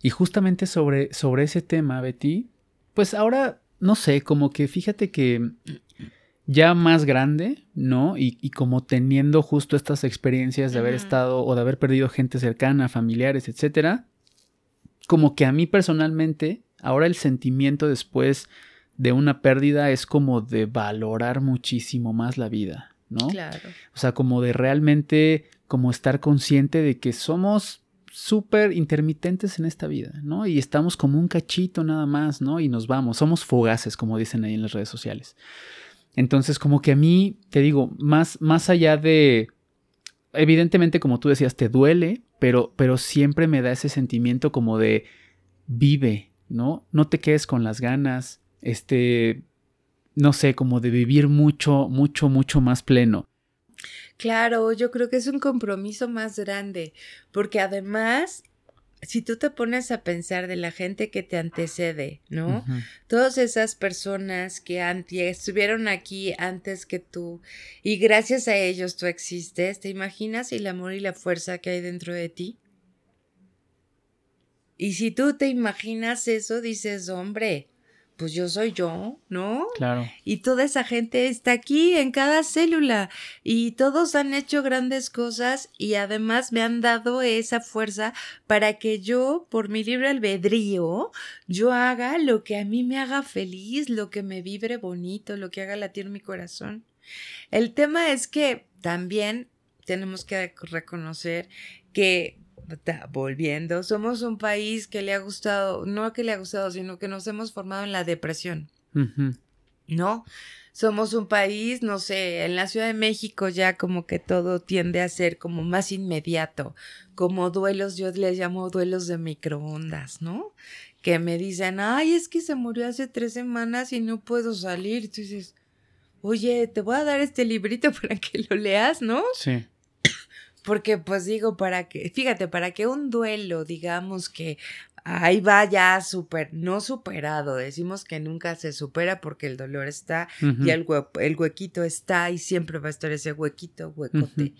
Speaker 1: Y justamente sobre, sobre ese tema, Betty, pues ahora, no sé, como que fíjate que ya más grande, ¿no? Y, como teniendo justo estas experiencias de haber estado o de haber perdido gente cercana, familiares, etcétera, como que a mí personalmente, ahora el sentimiento después de una pérdida es como de valorar muchísimo más la vida, ¿no?
Speaker 2: Claro.
Speaker 1: O sea, como de realmente como estar consciente de que somos súper intermitentes en esta vida, ¿no? Y estamos como un cachito nada más, ¿no? Y nos vamos, somos fugaces, como dicen ahí en las redes sociales. Entonces, como que a mí, te digo, más, más allá de, evidentemente, como tú decías, te duele, pero, pero siempre me da ese sentimiento como de vive, ¿no? No te quedes con las ganas, este, no sé, como de vivir mucho, mucho, mucho más pleno.
Speaker 2: Claro, yo creo que es un compromiso más grande, porque además si tú te pones a pensar de la gente que te antecede, ¿no? Todas esas personas que estuvieron aquí antes que tú y gracias a ellos tú existes, ¿te imaginas el amor y la fuerza que hay dentro de ti? Y si tú te imaginas eso, dices, hombre, pues yo soy yo, ¿no?
Speaker 1: Claro.
Speaker 2: Y toda esa gente está aquí en cada célula y todos han hecho grandes cosas y además me han dado esa fuerza para que yo, por mi libre albedrío, yo haga lo que a mí me haga feliz, lo que me vibre bonito, lo que haga latir mi corazón. El tema es que también tenemos que reconocer que volviendo, somos un país que le ha gustado, no que le ha gustado, sino que nos hemos formado en la depresión. ¿no? Somos un país, no sé, en la Ciudad de México ya como que todo tiende a ser como más inmediato, como duelos, yo les llamo duelos de microondas, ¿no? Que me dicen, ay, es que se murió hace tres semanas y no puedo salir. Tú dices, oye, te voy a dar este librito para que lo leas, ¿no?
Speaker 1: Sí.
Speaker 2: Porque pues digo, para que, fíjate, para que un duelo, digamos que ahí va ya super, no superado, decimos que nunca se supera porque el dolor está y el, hue- el huequito está y siempre va a estar ese huequito, huecote.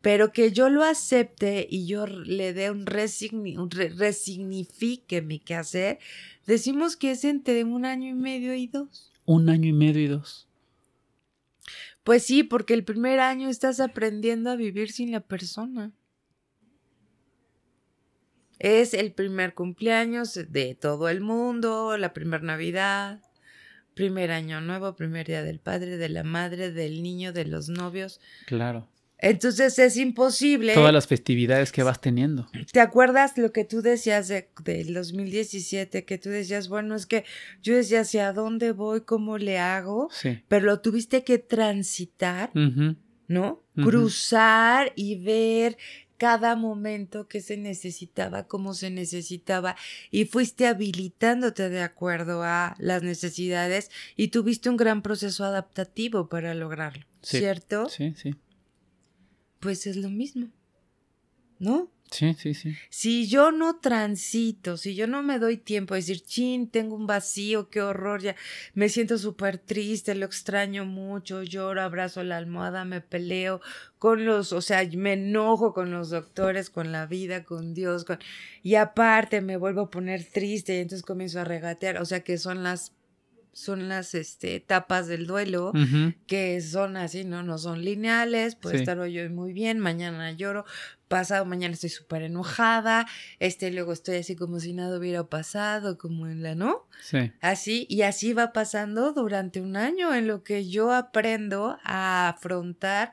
Speaker 2: Pero que yo lo acepte y yo le dé un, resigni- un re- resignifique mi quehacer, decimos que es entre un año y medio y dos.
Speaker 1: Un año y medio y dos.
Speaker 2: Pues sí, porque el primer año estás aprendiendo a vivir sin la persona. Es el primer cumpleaños de todo el mundo, la primera Navidad, primer año nuevo, primer día del padre, de la madre, del niño, de los novios.
Speaker 1: Claro.
Speaker 2: Entonces es imposible.
Speaker 1: Todas las festividades que vas teniendo.
Speaker 2: ¿Te acuerdas lo que tú decías de, del 2017? Que tú decías, bueno, es que yo decía hacia dónde voy, cómo le hago,
Speaker 1: Sí.
Speaker 2: pero lo tuviste que transitar. ¿no? Cruzar y ver cada momento que se necesitaba, cómo se necesitaba, y fuiste habilitándote de acuerdo a las necesidades y tuviste un gran proceso adaptativo para lograrlo,
Speaker 1: Sí.
Speaker 2: ¿cierto?
Speaker 1: Sí, sí.
Speaker 2: Pues es lo mismo, ¿no?
Speaker 1: Sí, sí, sí.
Speaker 2: Si yo no transito, si yo no me doy tiempo a decir, chin, tengo un vacío, qué horror, ya me siento súper triste, lo extraño mucho, lloro, abrazo la almohada, me peleo con los, o sea, me enojo con los doctores, con la vida, con Dios, con... y aparte me vuelvo a poner triste y entonces comienzo a regatear, o sea, que son las, son las, este, etapas del duelo que son así, ¿no? No son lineales, puede
Speaker 1: Sí.
Speaker 2: estar hoy hoy muy bien, mañana lloro, pasado mañana estoy súper enojada, este luego estoy así como si nada hubiera pasado, como en la, ¿no?
Speaker 1: Sí.
Speaker 2: Así, y así va pasando durante un año en lo que yo aprendo a afrontar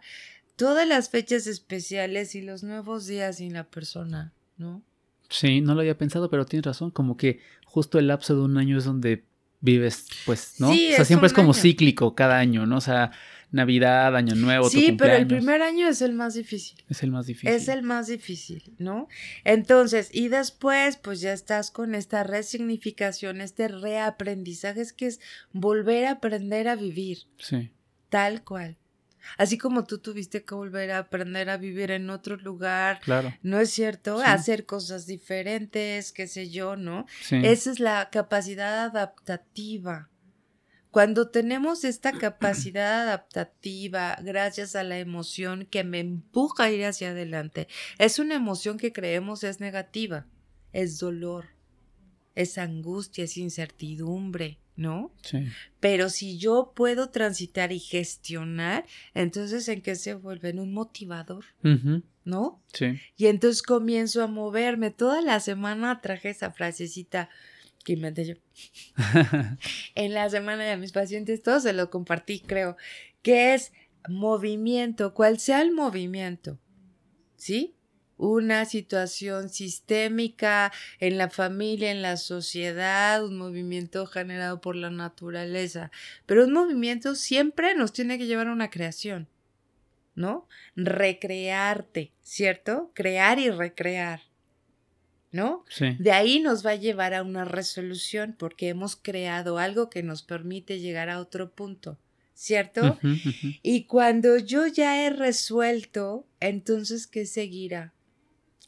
Speaker 2: todas las fechas especiales y los nuevos días sin la persona, ¿no?
Speaker 1: Sí, no lo había pensado, pero tienes razón. Como que justo el lapso de un año es donde vives, pues, ¿no?
Speaker 2: Sí,
Speaker 1: o sea, siempre es como
Speaker 2: año.
Speaker 1: cíclico cada año, ¿no? O sea, Navidad, Año Nuevo, tu
Speaker 2: Sí, pero el primer año es el más difícil.
Speaker 1: Es el más difícil.
Speaker 2: Es el más difícil, ¿no? Entonces, y después, pues ya estás con esta resignificación, este reaprendizaje, es que es volver a aprender a vivir,
Speaker 1: Sí.
Speaker 2: tal cual. Así como tú tuviste que volver a aprender a vivir en otro lugar,
Speaker 1: Claro.
Speaker 2: ¿no es cierto?
Speaker 1: Sí.
Speaker 2: Hacer cosas diferentes, qué sé yo, ¿no?
Speaker 1: Sí.
Speaker 2: Esa es la capacidad adaptativa. Cuando tenemos esta capacidad adaptativa gracias a la emoción que me empuja a ir hacia adelante, es una emoción que creemos es negativa, es dolor, es angustia, es incertidumbre, ¿no?
Speaker 1: Sí.
Speaker 2: Pero si yo puedo transitar y gestionar, entonces en qué se vuelve en un motivador. ¿no?
Speaker 1: Sí.
Speaker 2: Y entonces comienzo a moverme. Toda la semana traje esa frasecita que inventé yo. en la semana de mis pacientes, todo se lo compartí, creo, que es movimiento, cual sea el movimiento, ¿sí? Una situación sistémica en la familia, en la sociedad, un movimiento generado por la naturaleza, pero un movimiento siempre nos tiene que llevar a una creación, ¿no? Recrearte, ¿cierto? Crear y recrear, ¿no?
Speaker 1: Sí.
Speaker 2: De ahí nos va a llevar a una resolución porque hemos creado algo que nos permite llegar a otro punto, ¿cierto? Y cuando yo ya he resuelto, entonces, ¿qué seguirá?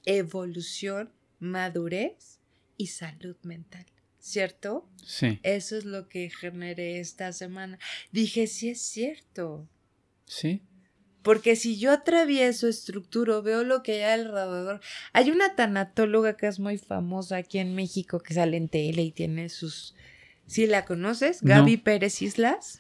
Speaker 2: Evolución madurez y salud mental. ¿Cierto?
Speaker 1: Sí.
Speaker 2: Eso es lo que generé esta semana. Dije, sí es cierto.
Speaker 1: Sí.
Speaker 2: Porque si yo atravieso, estructuro, veo lo que hay alrededor. Hay una tanatóloga que es muy famosa aquí en México que sale en tele y tiene sus. ¿Sí la conoces?
Speaker 1: No.
Speaker 2: Gaby Pérez Islas.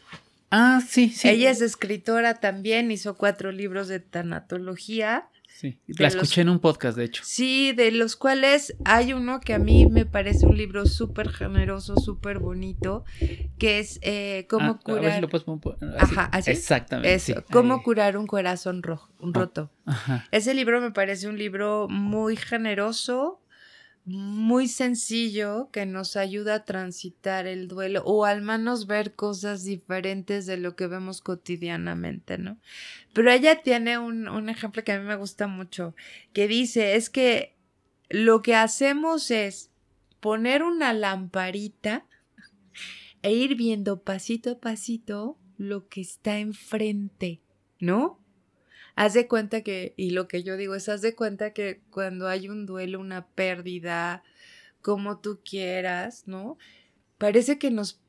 Speaker 1: Ah, sí, sí.
Speaker 2: Ella es escritora también, hizo cuatro libros de tanatología.
Speaker 1: Sí. La
Speaker 2: los-
Speaker 1: escuché en un podcast, de hecho.
Speaker 2: Sí, de los cuales hay uno que a mí me parece un libro súper generoso, súper bonito, que es eh, Cómo
Speaker 1: Ah, a ver si
Speaker 2: curar.
Speaker 1: lo puedes poner así.
Speaker 2: Ajá, ¿así?
Speaker 1: Exactamente.
Speaker 2: Eso,
Speaker 1: sí.
Speaker 2: Cómo curar un corazón rojo, un
Speaker 1: Ah.
Speaker 2: roto.
Speaker 1: Ajá.
Speaker 2: Ese libro me parece un libro muy generoso, muy sencillo, que nos ayuda a transitar el duelo o al menos ver cosas diferentes de lo que vemos cotidianamente, ¿no? Pero ella tiene un, un ejemplo que a mí me gusta mucho, que dice, es que lo que hacemos es poner una lamparita e ir viendo pasito a pasito lo que está enfrente, ¿no? Haz de cuenta que, y lo que yo digo es, haz de cuenta que cuando hay un duelo, una pérdida, como tú quieras, ¿no? Parece que nos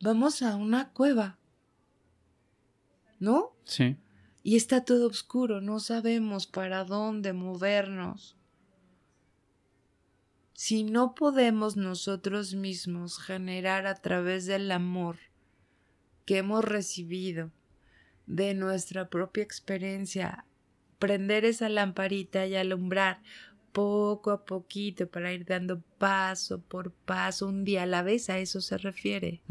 Speaker 2: vamos a una cueva, ¿no?
Speaker 1: Sí.
Speaker 2: Y está todo oscuro, no sabemos para dónde movernos. Si no podemos nosotros mismos generar a través del amor que hemos recibido de nuestra propia experiencia, prender esa lamparita y alumbrar poco a poquito para ir dando paso por paso, un día a la vez, a eso se refiere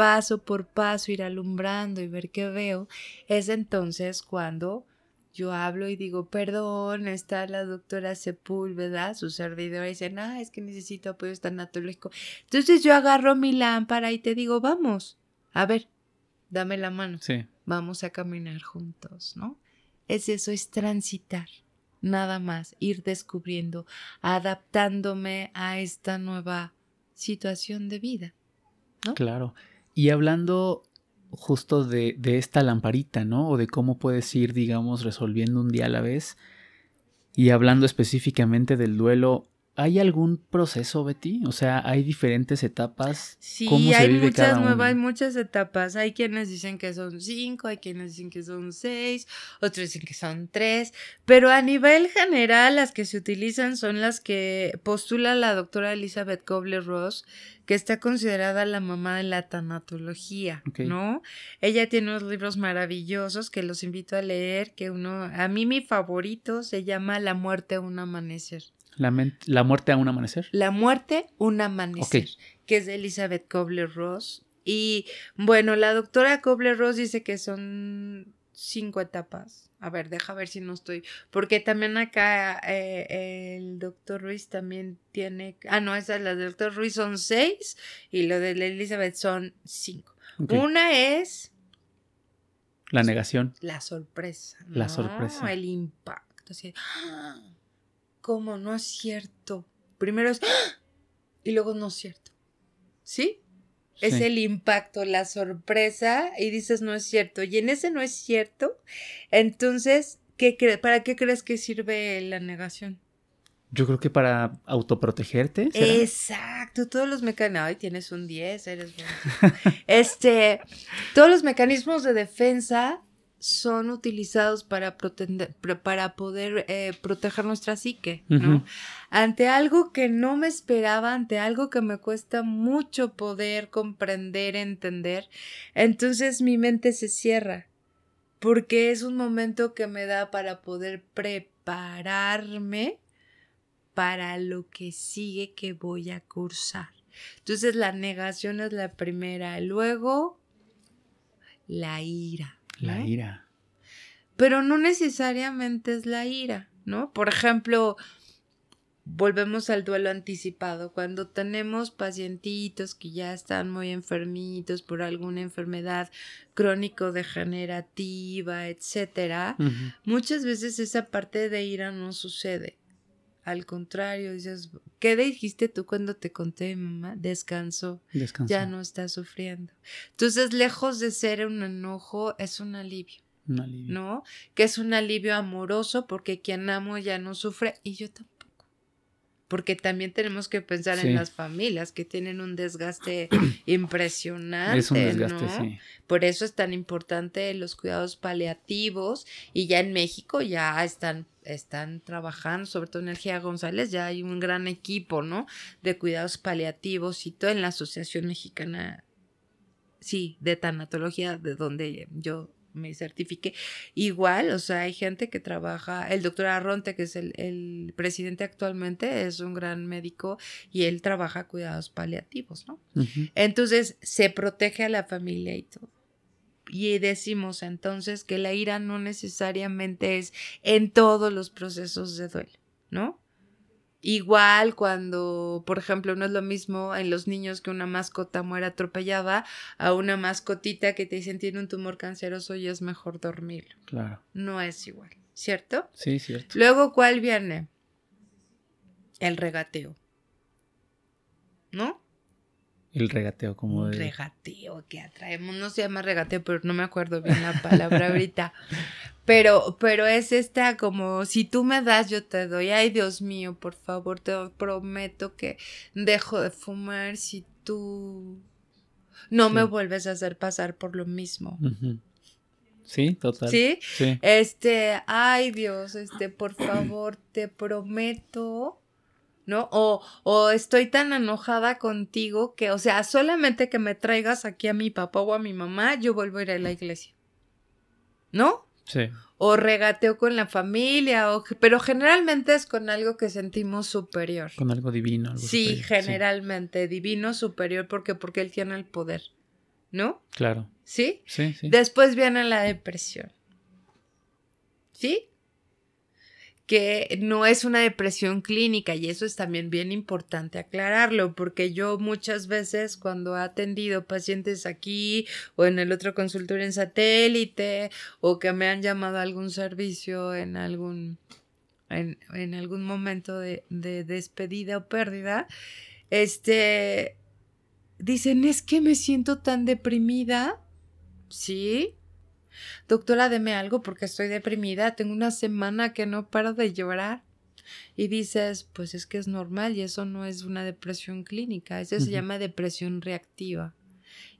Speaker 2: paso por paso ir alumbrando y ver qué veo, es entonces cuando yo hablo y digo, perdón, está la doctora Sepúlveda, su servidora, y dicen, ah, es que necesito apoyo tanatológico. Entonces yo agarro mi lámpara y te digo, vamos, a ver, dame la mano,
Speaker 1: Sí.
Speaker 2: Vamos a caminar juntos, ¿no? Es eso, es transitar, nada más, ir descubriendo, adaptándome a esta nueva situación de vida. ¿no?
Speaker 1: Claro. Y hablando justo de, de esta lamparita, ¿no? O de cómo puedes ir, digamos, resolviendo un día a la vez. Y hablando específicamente del duelo, ¿hay algún proceso, Betty? O sea, ¿hay diferentes etapas?
Speaker 2: Sí,
Speaker 1: ¿Cómo se
Speaker 2: hay
Speaker 1: vive
Speaker 2: muchas
Speaker 1: cada
Speaker 2: nuevas, hay muchas etapas. Hay quienes dicen que son cinco, hay quienes dicen que son seis, otros dicen que son tres. Pero a nivel general, las que se utilizan son las que postula la doctora Elizabeth Kobler-Ross, que está considerada la mamá de la tanatología. ¿no? Ella tiene unos libros maravillosos que los invito a leer, que uno, a mí mi favorito se llama La muerte a un amanecer.
Speaker 1: La, muerte a un amanecer.
Speaker 2: La muerte, un amanecer, que es de Elizabeth Kobler-Ross. Y bueno, la doctora Kobler-Ross dice que son cinco etapas. A ver, deja ver si no estoy. Porque también acá eh, el doctor Ruiz también tiene. Ah, no, esas las del doctor Ruiz son seis y lo de la Elizabeth son cinco. Una es
Speaker 1: La negación.
Speaker 2: la sorpresa.
Speaker 1: La
Speaker 2: ¿no?
Speaker 1: sorpresa.
Speaker 2: El impacto. Así, ¡ah! ¿Cómo? No es cierto. Primero es. ¡ah! Y luego no es cierto. ¿Sí? Es el impacto, la sorpresa, y dices no es cierto. Y en ese no es cierto, entonces, ¿qué ¿para qué crees que sirve la negación?
Speaker 1: Yo creo que para autoprotegerte. ¿será?
Speaker 2: Exacto, todos los mecanismos. Ay, tienes un 10, eres bueno. este, todos los mecanismos de defensa son utilizados para, para poder eh, proteger nuestra psique, ¿no? Ante algo que no me esperaba, ante algo que me cuesta mucho poder comprender, entender, entonces mi mente se cierra, porque es un momento que me da para poder prepararme para lo que sigue que voy a cursar. Entonces la negación es la primera, luego la ira.
Speaker 1: La
Speaker 2: ¿no?
Speaker 1: ira.
Speaker 2: pero no necesariamente es la ira, ¿no? Por ejemplo, volvemos al duelo anticipado, cuando tenemos pacientitos que ya están muy enfermitos por alguna enfermedad crónico-degenerativa, etcétera, muchas veces esa parte de ira no sucede. Al contrario, dices, ¿qué dijiste tú cuando te conté, mamá? Descansó
Speaker 1: Descansa.
Speaker 2: ya no está sufriendo. Entonces, lejos de ser un enojo, es un alivio,
Speaker 1: Un alivio.
Speaker 2: ¿no? Que es un alivio amoroso porque quien amo ya no sufre y yo tampoco. Porque también tenemos que pensar en las familias que tienen un desgaste impresionante. Es un desgaste, sí. Por eso es tan importante los cuidados paliativos y ya en México ya están están trabajando, sobre todo Energía González, ya hay un gran equipo, ¿no? De cuidados paliativos y todo en la Asociación Mexicana, sí, de tanatología, de donde yo me certifique. Igual, o sea, hay gente que trabaja, el doctor Arronte, que es el, presidente actualmente, es un gran médico y él trabaja cuidados paliativos, ¿no? Entonces, se protege a la familia y todo. Y decimos entonces que la ira no necesariamente es en todos los procesos de duelo, ¿no? Igual cuando, por ejemplo, no es lo mismo en los niños que una mascota muera atropellada a una mascotita que te dicen tiene un tumor canceroso y es mejor dormirlo. Claro. No es igual, ¿cierto?
Speaker 1: Sí, cierto.
Speaker 2: Luego, ¿cuál viene? El regateo. ¿No?
Speaker 1: El regateo, como
Speaker 2: de... Regateo que atraemos, no se llama regateo, pero no me acuerdo bien la palabra ahorita. Pero, pero es esta como, si tú me das, yo te doy. Ay, Dios mío, por favor, te prometo que dejo de fumar si tú no me vuelves a hacer pasar por lo mismo.
Speaker 1: Sí, total.
Speaker 2: ¿Sí? ¿Sí? Este, ay Dios, este, por favor, te prometo ¿no? O, o estoy tan enojada contigo que, o sea, solamente que me traigas aquí a mi papá o a mi mamá, yo vuelvo a ir a la iglesia. ¿No?
Speaker 1: Sí.
Speaker 2: O regateo con la familia, o, pero generalmente es con algo que sentimos superior.
Speaker 1: Con algo divino.
Speaker 2: sí, generalmente, divino superior, porque porque él tiene el poder, ¿no?
Speaker 1: Claro.
Speaker 2: ¿Sí?
Speaker 1: Sí, sí.
Speaker 2: Después viene la depresión. ¿Sí? Que no es una depresión clínica y eso es también bien importante aclararlo porque yo muchas veces cuando he atendido pacientes aquí o en el otro consultorio en satélite o que me han llamado a algún servicio en algún en, algún momento de, de despedida o pérdida este dicen es que me siento tan deprimida sí Doctora, deme algo porque estoy deprimida, tengo una semana que no paro de llorar. Y dices, pues es que es normal y eso no es una depresión clínica, eso se llama depresión reactiva.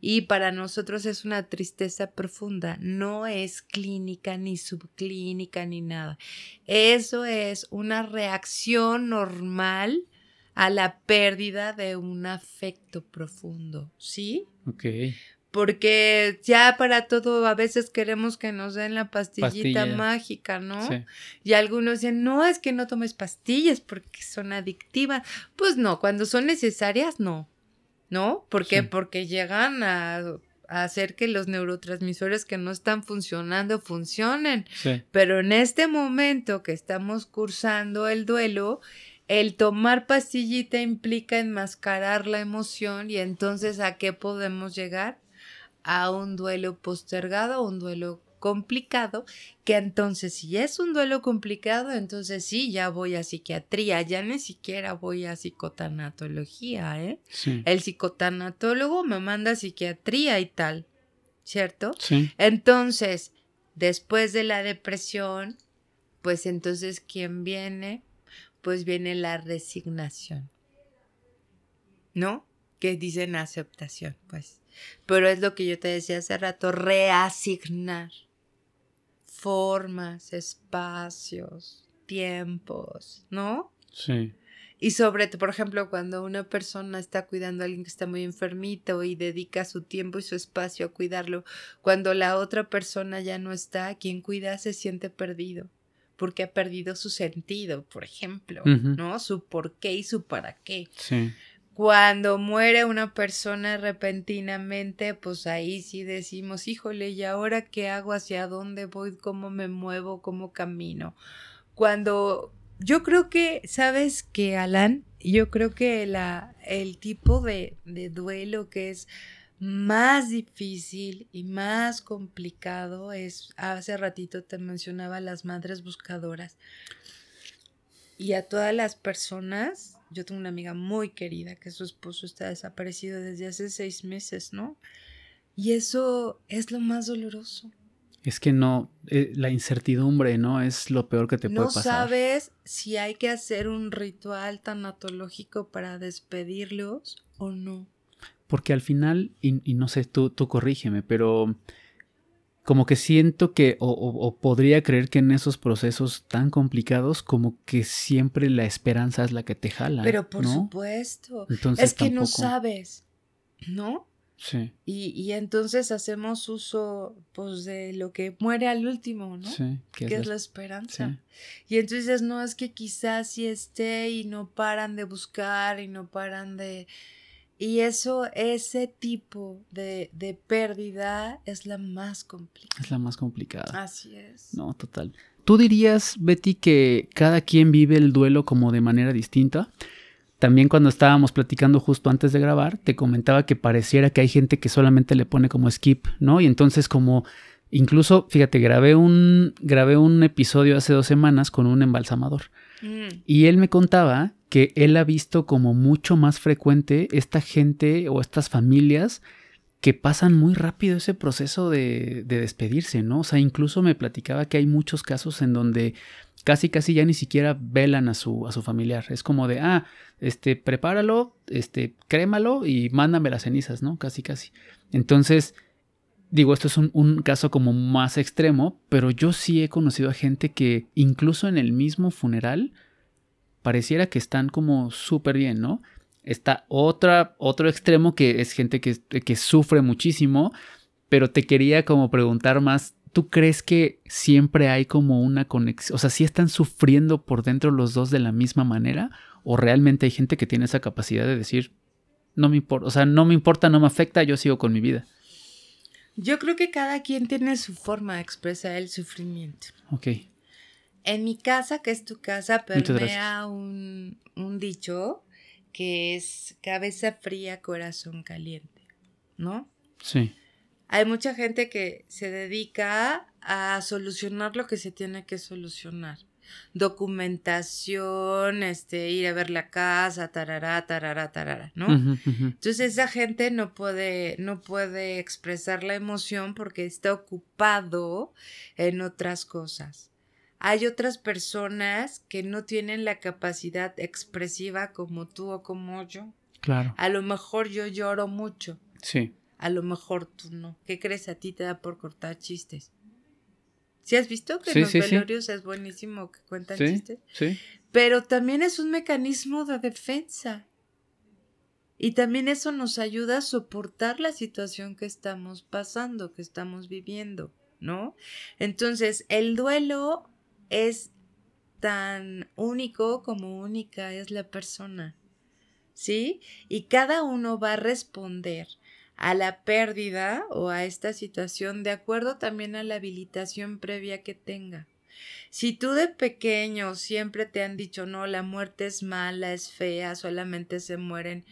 Speaker 2: Y para nosotros es una tristeza profunda, no es clínica ni subclínica ni nada. Eso es una reacción normal a la pérdida de un afecto profundo, ¿sí?
Speaker 1: Ok
Speaker 2: porque ya para todo a veces queremos que nos den la pastillita mágica, ¿no? Y algunos dicen, no, es que no tomes pastillas porque son adictivas. Pues no, cuando son necesarias, no. ¿No? ¿Por qué? Porque llegan a, a, hacer que los neurotransmisores que no están funcionando funcionen. Pero en este momento que estamos cursando el duelo, el tomar pastillita implica enmascarar la emoción y entonces a qué podemos llegar? A un duelo postergado, un duelo complicado, que entonces si es un duelo complicado, entonces sí, ya voy a psiquiatría, ya ni siquiera voy a psicotanatología, ¿eh? El psicotanatólogo me manda a psiquiatría y tal, ¿cierto?
Speaker 1: Sí.
Speaker 2: Entonces, después de la depresión, pues entonces, ¿quién viene? Pues viene la resignación, ¿no? Que dicen aceptación, pues. Pero es lo que yo te decía hace rato, reasignar formas, espacios, tiempos, ¿no?
Speaker 1: Sí.
Speaker 2: Y sobre todo, por ejemplo, cuando una persona está cuidando a alguien que está muy enfermito y dedica su tiempo y su espacio a cuidarlo, cuando la otra persona ya no está, quien cuida se siente perdido, porque ha perdido su sentido, por ejemplo, ¿no? Su por qué y su para qué.
Speaker 1: Sí.
Speaker 2: Cuando muere una persona repentinamente, pues ahí sí decimos, híjole, ¿y ahora qué hago? ¿Hacia dónde voy? ¿Cómo me muevo? ¿Cómo camino? Cuando yo creo que, ¿sabes que Alan? Yo creo que el tipo de, de duelo que es más difícil y más complicado es, hace ratito te mencionaba las madres buscadoras. Y a todas las personas yo tengo una amiga muy querida que su esposo está desaparecido desde hace seis meses, ¿no? Y eso es lo más doloroso.
Speaker 1: Es que no, eh, la incertidumbre, ¿no? Es lo peor que te puede
Speaker 2: pasar. No sabes si hay que hacer un ritual tanatológico para despedirlos o no.
Speaker 1: Porque al final, y, no sé, tú, tú corrígeme, pero como que siento que, o, podría creer que en esos procesos tan complicados, como que siempre la esperanza es la que te jala.
Speaker 2: Pero por supuesto. Entonces, es que no sabes, ¿no?
Speaker 1: Sí.
Speaker 2: Y, entonces hacemos uso pues de lo que muere al último, ¿no?
Speaker 1: Sí,
Speaker 2: que, es, la, esperanza. Y entonces no es que quizás sí esté y no paran de buscar y no paran de... Y eso, ese tipo de, de pérdida es la más complicada.
Speaker 1: Es la más complicada.
Speaker 2: Así es.
Speaker 1: No, total. ¿Tú dirías, Betty, que cada quien vive el duelo como de manera distinta? También cuando estábamos platicando justo antes de grabar, te comentaba que pareciera que hay gente que solamente le pone como skip, ¿no? Y entonces como incluso, fíjate, grabé un, grabé un episodio hace dos semanas con un embalsamador. Mm. Y él me contaba que él ha visto como mucho más frecuente esta gente o estas familias que pasan muy rápido ese proceso de, de despedirse, ¿no? O sea, incluso me platicaba que hay muchos casos en donde casi casi ya ni siquiera velan a su, a su familiar. Es como de, ah, este, prepáralo, este, crémalo y mándame las cenizas, ¿no? Casi casi. Entonces, digo, esto es un, un, caso como más extremo, pero yo sí he conocido a gente que incluso en el mismo funeral pareciera que están como súper bien, ¿no? Está otra, otro extremo que es gente que, que sufre muchísimo, pero te quería como preguntar más ¿tú crees que siempre hay como una conexión? O sea, ¿sí están sufriendo por dentro los dos de la misma manera? ¿O realmente hay gente que tiene esa capacidad de decir, no me importa, o sea, no me importa, no me afecta, yo sigo con mi vida?
Speaker 2: Yo creo que cada quien tiene su forma de expresar el sufrimiento.
Speaker 1: Ok.
Speaker 2: En mi casa, que es tu casa, permea un, un dicho que es cabeza fría, corazón caliente, ¿no?
Speaker 1: Sí.
Speaker 2: Hay mucha gente que se dedica a solucionar lo que se tiene que solucionar. Documentación, este, ir a ver la casa, tarará, tarará, tarará, ¿no? Entonces esa gente no puede, no puede expresar la emoción porque está ocupado en otras cosas. Hay otras personas que no tienen la capacidad expresiva como tú o como yo.
Speaker 1: Claro.
Speaker 2: A lo mejor yo lloro mucho.
Speaker 1: Sí
Speaker 2: a lo mejor tú no. ¿Qué crees a ti te da por cortar chistes? ¿Sí has visto que en los velorios es buenísimo que cuentan chistes?
Speaker 1: Sí.
Speaker 2: Pero también es un mecanismo de defensa. Y también eso nos ayuda a soportar la situación que estamos pasando, que estamos viviendo, ¿no? Entonces, el duelo es tan único como única es la persona, ¿sí? Y cada uno va a responder a la pérdida o a esta situación de acuerdo también a la habilitación previa que tenga. Si tú de pequeño siempre te han dicho no, la muerte es mala, es fea, solamente se mueren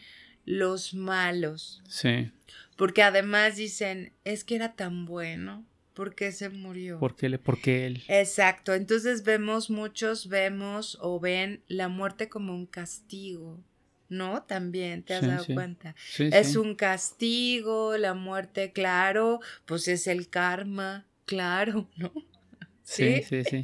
Speaker 2: los malos.
Speaker 1: Sí.
Speaker 2: Porque además dicen, es que era tan bueno, ¿por qué se murió?
Speaker 1: ¿Por qué, porque él?
Speaker 2: Exacto, entonces vemos, muchos vemos o ven la muerte como un castigo. ¿No? También te has dado cuenta. es un castigo, la muerte, claro, pues es el karma, claro, ¿no?
Speaker 1: ¿Sí? sí, sí,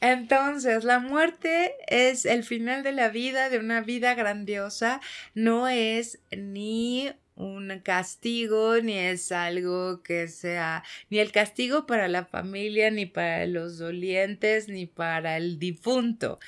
Speaker 2: Entonces, la muerte es el final de la vida, de una vida grandiosa, no es ni un castigo, ni es algo que sea, ni el castigo para la familia, ni para los dolientes, ni para el difunto.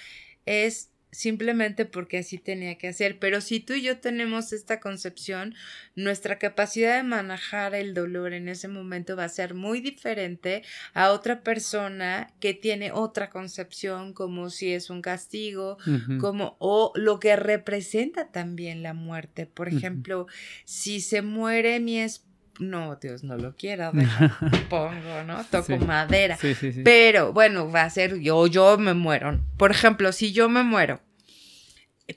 Speaker 2: Es simplemente porque así tenía que hacer. Pero si tú y yo tenemos esta concepción, nuestra capacidad de manejar el dolor en ese momento va a ser muy diferente a otra persona que tiene otra concepción, como si es un castigo, como o lo que representa también la muerte. Por ejemplo, si se muere mi esposo, no, Dios no lo quiera, pongo, ¿no? Toco madera. Pero bueno, va a ser yo, yo me muero. Por ejemplo, si yo me muero,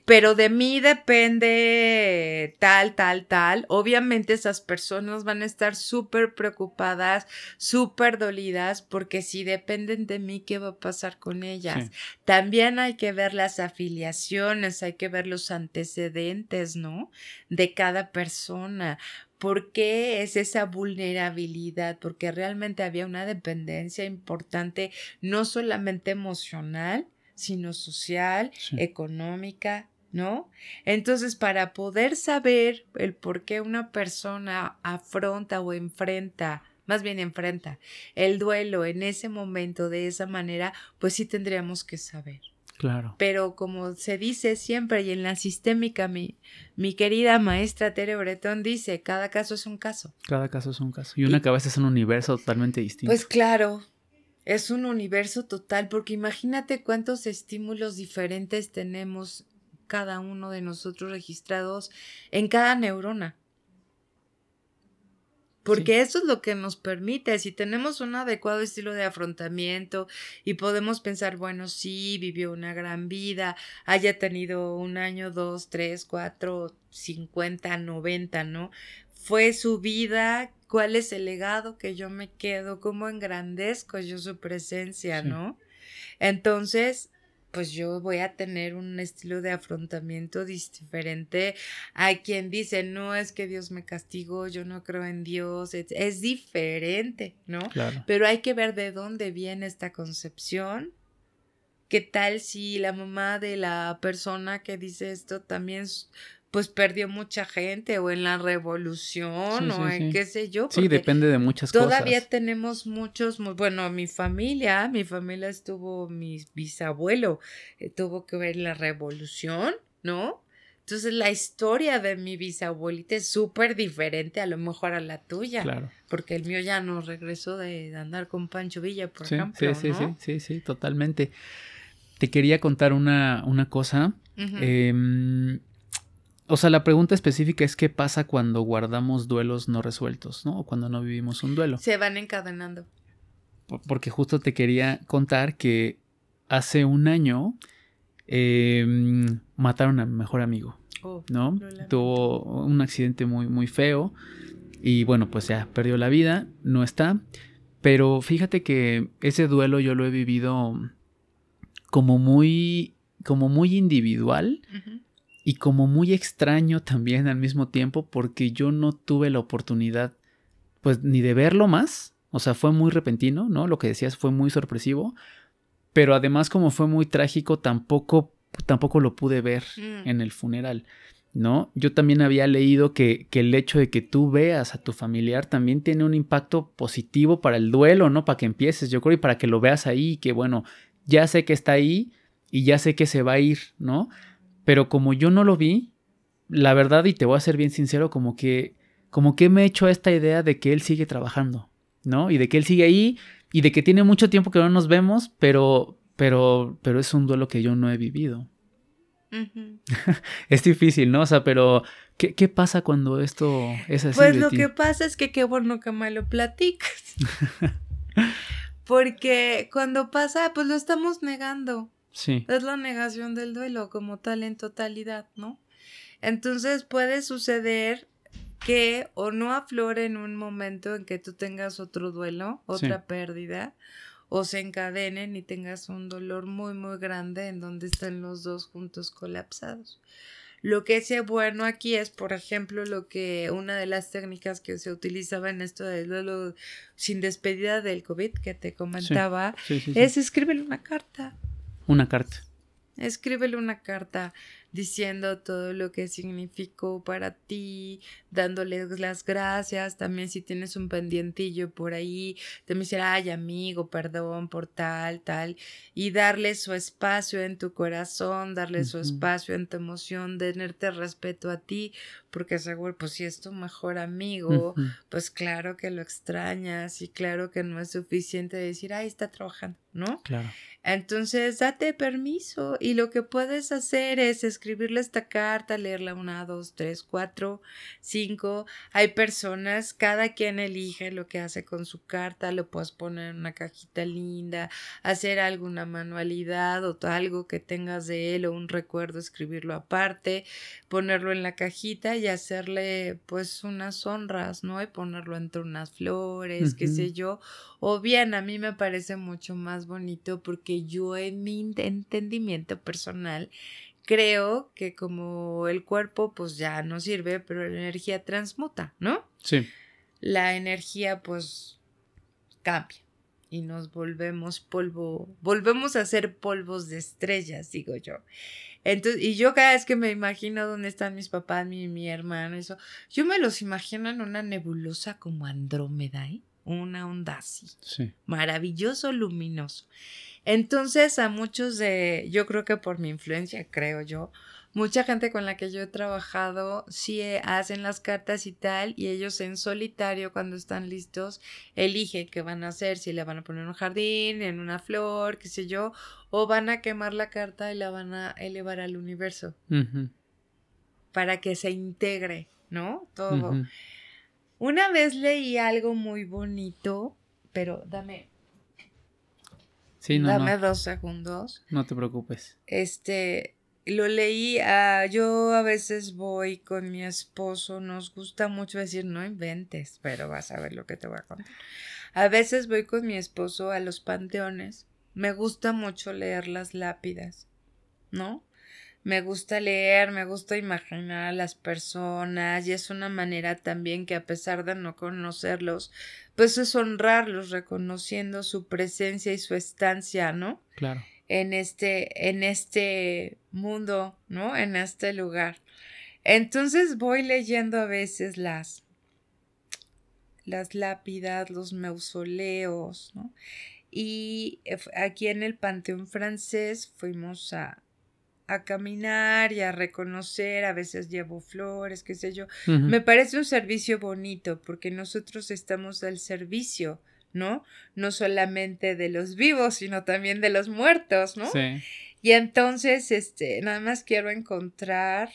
Speaker 2: pero de mí depende tal, tal, tal. Obviamente esas personas van a estar súper preocupadas, súper dolidas, porque si dependen de mí, ¿qué va a pasar con ellas? También hay que ver las afiliaciones, hay que ver los antecedentes, ¿no? De cada persona ¿Por qué es esa vulnerabilidad? Porque realmente había una dependencia importante, no solamente emocional, sino social, económica, ¿no? Entonces, para poder saber el por qué una persona afronta o enfrenta, más bien enfrenta el duelo en ese momento de esa manera, pues sí tendríamos que saber.
Speaker 1: Claro.
Speaker 2: Pero como se dice siempre y en la sistémica, mi, mi querida maestra Tere Bretón dice, cada caso es un caso.
Speaker 1: Cada caso es un caso. Y una cabeza es un universo totalmente distinto.
Speaker 2: Pues claro, es un universo total, porque imagínate cuántos estímulos diferentes tenemos cada uno de nosotros registrados en cada neurona. Porque eso es lo que nos permite, si tenemos un adecuado estilo de afrontamiento y podemos pensar, bueno, sí, vivió una gran vida, haya tenido un año, dos, tres, cuatro, cincuenta, noventa, ¿no? Fue su vida, cuál es el legado que yo me quedo, cómo engrandezco yo su presencia, ¿no? Entonces, pues yo voy a tener un estilo de afrontamiento diferente a quien dice, no es que Dios me castigó, yo no creo en Dios, es, diferente, ¿no?
Speaker 1: Claro.
Speaker 2: Pero hay que ver de dónde viene esta concepción. ¿Qué tal si la mamá de la persona que dice esto también pues perdió mucha gente o en la revolución o en qué sé yo.
Speaker 1: Sí, depende de muchas
Speaker 2: cosas. Todavía tenemos muchos, bueno, mi familia, mi familia estuvo, mi bisabuelo eh, tuvo que ver la revolución, ¿no? Entonces la historia de mi bisabuelita es súper diferente a lo mejor a la tuya.
Speaker 1: Claro.
Speaker 2: Porque el mío ya no regresó de, andar con Pancho Villa, por ejemplo.
Speaker 1: Sí, sí, sí, sí, sí, totalmente. Te quería contar una, una cosa. O sea, la pregunta específica es qué pasa cuando guardamos duelos no resueltos, ¿no? O cuando no vivimos un duelo.
Speaker 2: Se van encadenando.
Speaker 1: Porque justo te quería contar que hace un año em, mataron a mi mejor amigo, oh, ¿no? Tuvo un accidente muy, muy feo y bueno, pues ya perdió la vida, no está. Pero fíjate que ese duelo yo lo he vivido como muy, como muy individual y como muy extraño también al mismo tiempo porque yo no tuve la oportunidad pues ni de verlo más, o sea, fue muy repentino, ¿no? Lo que decías fue muy sorpresivo, pero además como fue muy trágico tampoco tampoco lo pude ver mm. en el funeral. ¿no? Yo también había leído que, que, el hecho de que tú veas a tu familiar también tiene un impacto positivo para el duelo, ¿no? Para que empieces, yo creo, y para que lo veas ahí, que bueno, ya sé que está ahí y ya sé que se va a ir, ¿no? Pero como yo no lo vi, la verdad, y te voy a ser bien sincero, como que, como que me he hecho esta idea de que él sigue trabajando, ¿no? Y de que él sigue ahí y de que tiene mucho tiempo que no nos vemos, pero, pero, pero es un duelo que yo no he vivido. es difícil, ¿no? O sea, pero ¿qué, ¿qué, pasa cuando esto es así?
Speaker 2: Pues lo que pasa es que qué bueno que me lo platicas. Porque cuando pasa, pues lo estamos negando. Es la negación del duelo como tal en totalidad, ¿no? Entonces puede suceder que o no aflore en un momento en que tú tengas otro duelo, otra pérdida, o se encadenen y tengas un dolor muy, muy grande en donde están los dos juntos colapsados. Lo que es bueno aquí es, por ejemplo, lo que una de las técnicas que se utilizaba en esto del duelo sin despedida del COVID que te comentaba, es escribir una carta.
Speaker 1: Una carta.
Speaker 2: Escríbele una carta diciendo todo lo que significó para ti, dándoles las gracias, también si tienes un pendientillo por ahí, te me dice, ay amigo, perdón por tal, tal, y darle su espacio en tu corazón, darle su espacio en tu emoción, tenerte respeto a ti, porque seguro, pues si es tu mejor amigo, pues claro que lo extrañas y claro que no es suficiente decir, ay, está trabajando, ¿no?
Speaker 1: Claro.
Speaker 2: Entonces, date permiso y lo que puedes hacer es escribirle esta carta, leerla una, dos, tres, cuatro, cinco. Hay personas, cada quien elige lo que hace con su carta, lo puedes poner en una cajita linda, hacer alguna manualidad o algo que tengas de él o un recuerdo, escribirlo aparte, ponerlo en la cajita y hacerle pues unas honras, ¿no? Y ponerlo entre unas flores, qué sé yo. O bien, a mí me parece mucho más bonito porque yo en mi entendimiento personal creo que como el cuerpo pues ya no sirve, pero la energía transmuta, ¿no?
Speaker 1: Sí.
Speaker 2: La energía pues cambia y nos volvemos polvo, volvemos a ser polvos de estrellas, digo yo. Entonces, y yo cada vez que me imagino dónde están mis papás, mi, mi hermano, eso, yo me los imagino en una nebulosa como Andrómeda, ¿eh? Una onda así.
Speaker 1: Sí.
Speaker 2: Maravilloso, luminoso. Entonces, a muchos de, yo creo que por mi influencia, creo yo, mucha gente con la que yo he trabajado sí eh, hacen las cartas y tal, y ellos en solitario, cuando están listos, eligen qué van a hacer, si le van a poner un jardín, en una flor, qué sé yo, o van a quemar la carta y la van a elevar al universo para que se integre, ¿no? Todo. Una vez leí algo muy bonito, pero dame.
Speaker 1: Sí, no,
Speaker 2: dame dos segundos.
Speaker 1: No te preocupes.
Speaker 2: Este, lo leí, ah, yo a veces voy con mi esposo, nos gusta mucho decir no inventes, pero vas a ver lo que te voy a contar. A veces voy con mi esposo a los panteones, me gusta mucho leer las lápidas, ¿no? Me gusta leer, me gusta imaginar a las personas y es una manera también que a pesar de no conocerlos, pues es honrarlos reconociendo su presencia y su estancia, ¿no?
Speaker 1: Claro
Speaker 2: en este, en este mundo, ¿no? En este lugar. Entonces voy leyendo a veces las, las lápidas, los mausoleos, ¿no? Y aquí en el Panteón francés fuimos a, a caminar y a reconocer, a veces llevo flores, qué sé yo. Me parece un servicio bonito porque nosotros estamos al servicio ¿no? No solamente de los vivos, sino también de los muertos, ¿no?
Speaker 1: Sí.
Speaker 2: Y entonces, este, nada más quiero encontrar.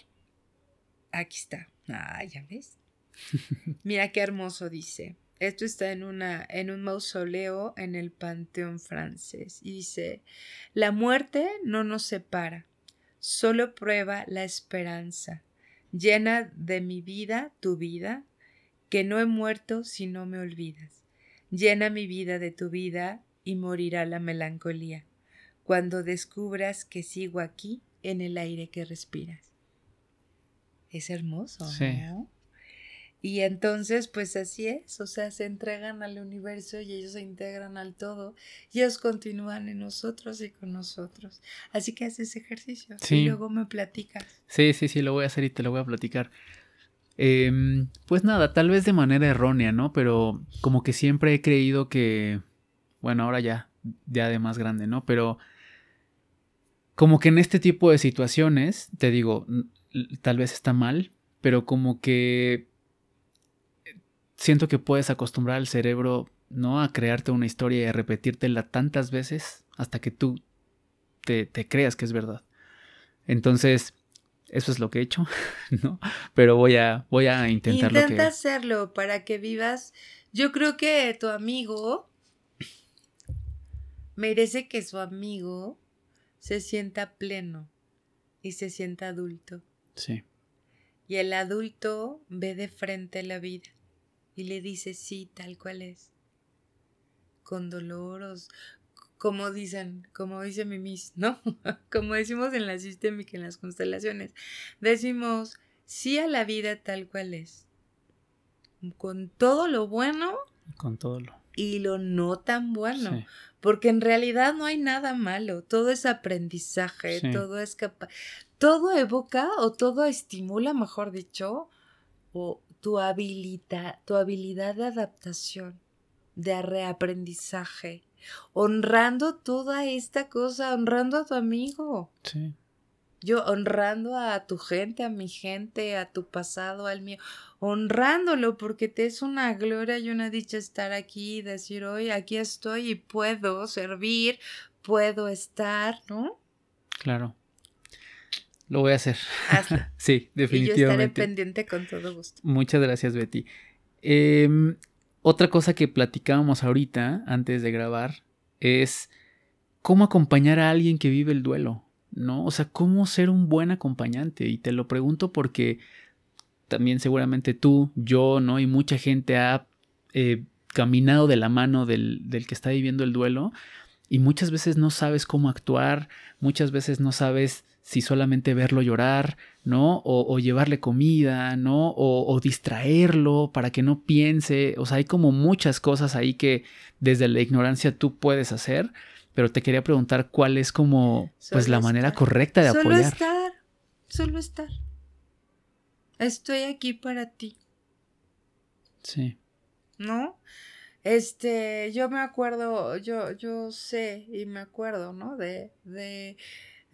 Speaker 2: Aquí está. Ah, ya ves. Mira qué hermoso dice. Esto está en, una, en un mausoleo en el Panteón francés. Y dice, la muerte no nos separa, solo prueba la esperanza. Llena de mi vida tu vida, que no he muerto si no me olvidas. Llena mi vida de tu vida y morirá la melancolía cuando descubras que sigo aquí en el aire que respiras. Es hermoso, ¿no? Y entonces, pues así es, o sea, se entregan al universo y ellos se integran al todo y ellos continúan en nosotros y con nosotros. Así que haces ejercicio y luego me platicas.
Speaker 1: Sí, sí, sí, lo voy a hacer y te lo voy a platicar. Em, pues nada, tal vez de manera errónea, ¿no? Pero como que siempre he creído que, bueno, ahora ya, ya de más grande, ¿no? Pero como que en este tipo de situaciones, te digo, tal vez está mal, pero como que siento que puedes acostumbrar al cerebro, ¿no? A crearte una historia y a repetírtela tantas veces hasta que tú te, te creas que es verdad. Entonces, eso es lo que he hecho, ¿no? Pero voy a, voy a intentar
Speaker 2: Intenta hacerlo para que vivas. Yo creo que tu amigo merece que su amigo se sienta pleno y se sienta adulto.
Speaker 1: Sí.
Speaker 2: Y el adulto ve de frente la vida y le dice sí, tal cual es. Con dolor como dicen, como dice Mimis, ¿no? como decimos en la sistémica, en las constelaciones, decimos sí a la vida tal cual es, con todo lo bueno.
Speaker 1: Con todo lo.
Speaker 2: Y lo no tan bueno, porque en realidad no hay nada malo, todo es aprendizaje, todo es capaz, todo evoca o todo estimula, mejor dicho, o tu habilidad, tu habilidad de adaptación, de reaprendizaje, honrando toda esta cosa, honrando a tu amigo.
Speaker 1: Sí.
Speaker 2: Yo honrando a tu gente, a mi gente, a tu pasado, al mío, honrándolo porque te es una gloria y una dicha estar aquí y decir, hoy aquí estoy y puedo servir, puedo estar, ¿no?
Speaker 1: Claro. Lo voy a hacer. sí, definitivamente.
Speaker 2: Y yo estaré pendiente con todo gusto.
Speaker 1: Muchas gracias, Betty. Eh, otra cosa que platicábamos ahorita, antes de grabar, es cómo acompañar a alguien que vive el duelo, ¿no? O sea, cómo ser un buen acompañante. Y te lo pregunto porque también seguramente tú, yo, ¿no? Y mucha gente ha eh, caminado de la mano del, del que está viviendo el duelo. Y muchas veces no sabes cómo actuar, muchas veces no sabes si solamente verlo llorar, ¿no? O, llevarle comida, ¿no? O, distraerlo para que no piense. O sea, hay como muchas cosas ahí que desde la ignorancia tú puedes hacer, pero te quería preguntar cuál es como, pues, la manera correcta de apoyar.
Speaker 2: Solo estar, solo estar. Estoy aquí para ti.
Speaker 1: Sí.
Speaker 2: ¿No? Este, yo me acuerdo, yo, yo sé y me acuerdo, ¿no? De, de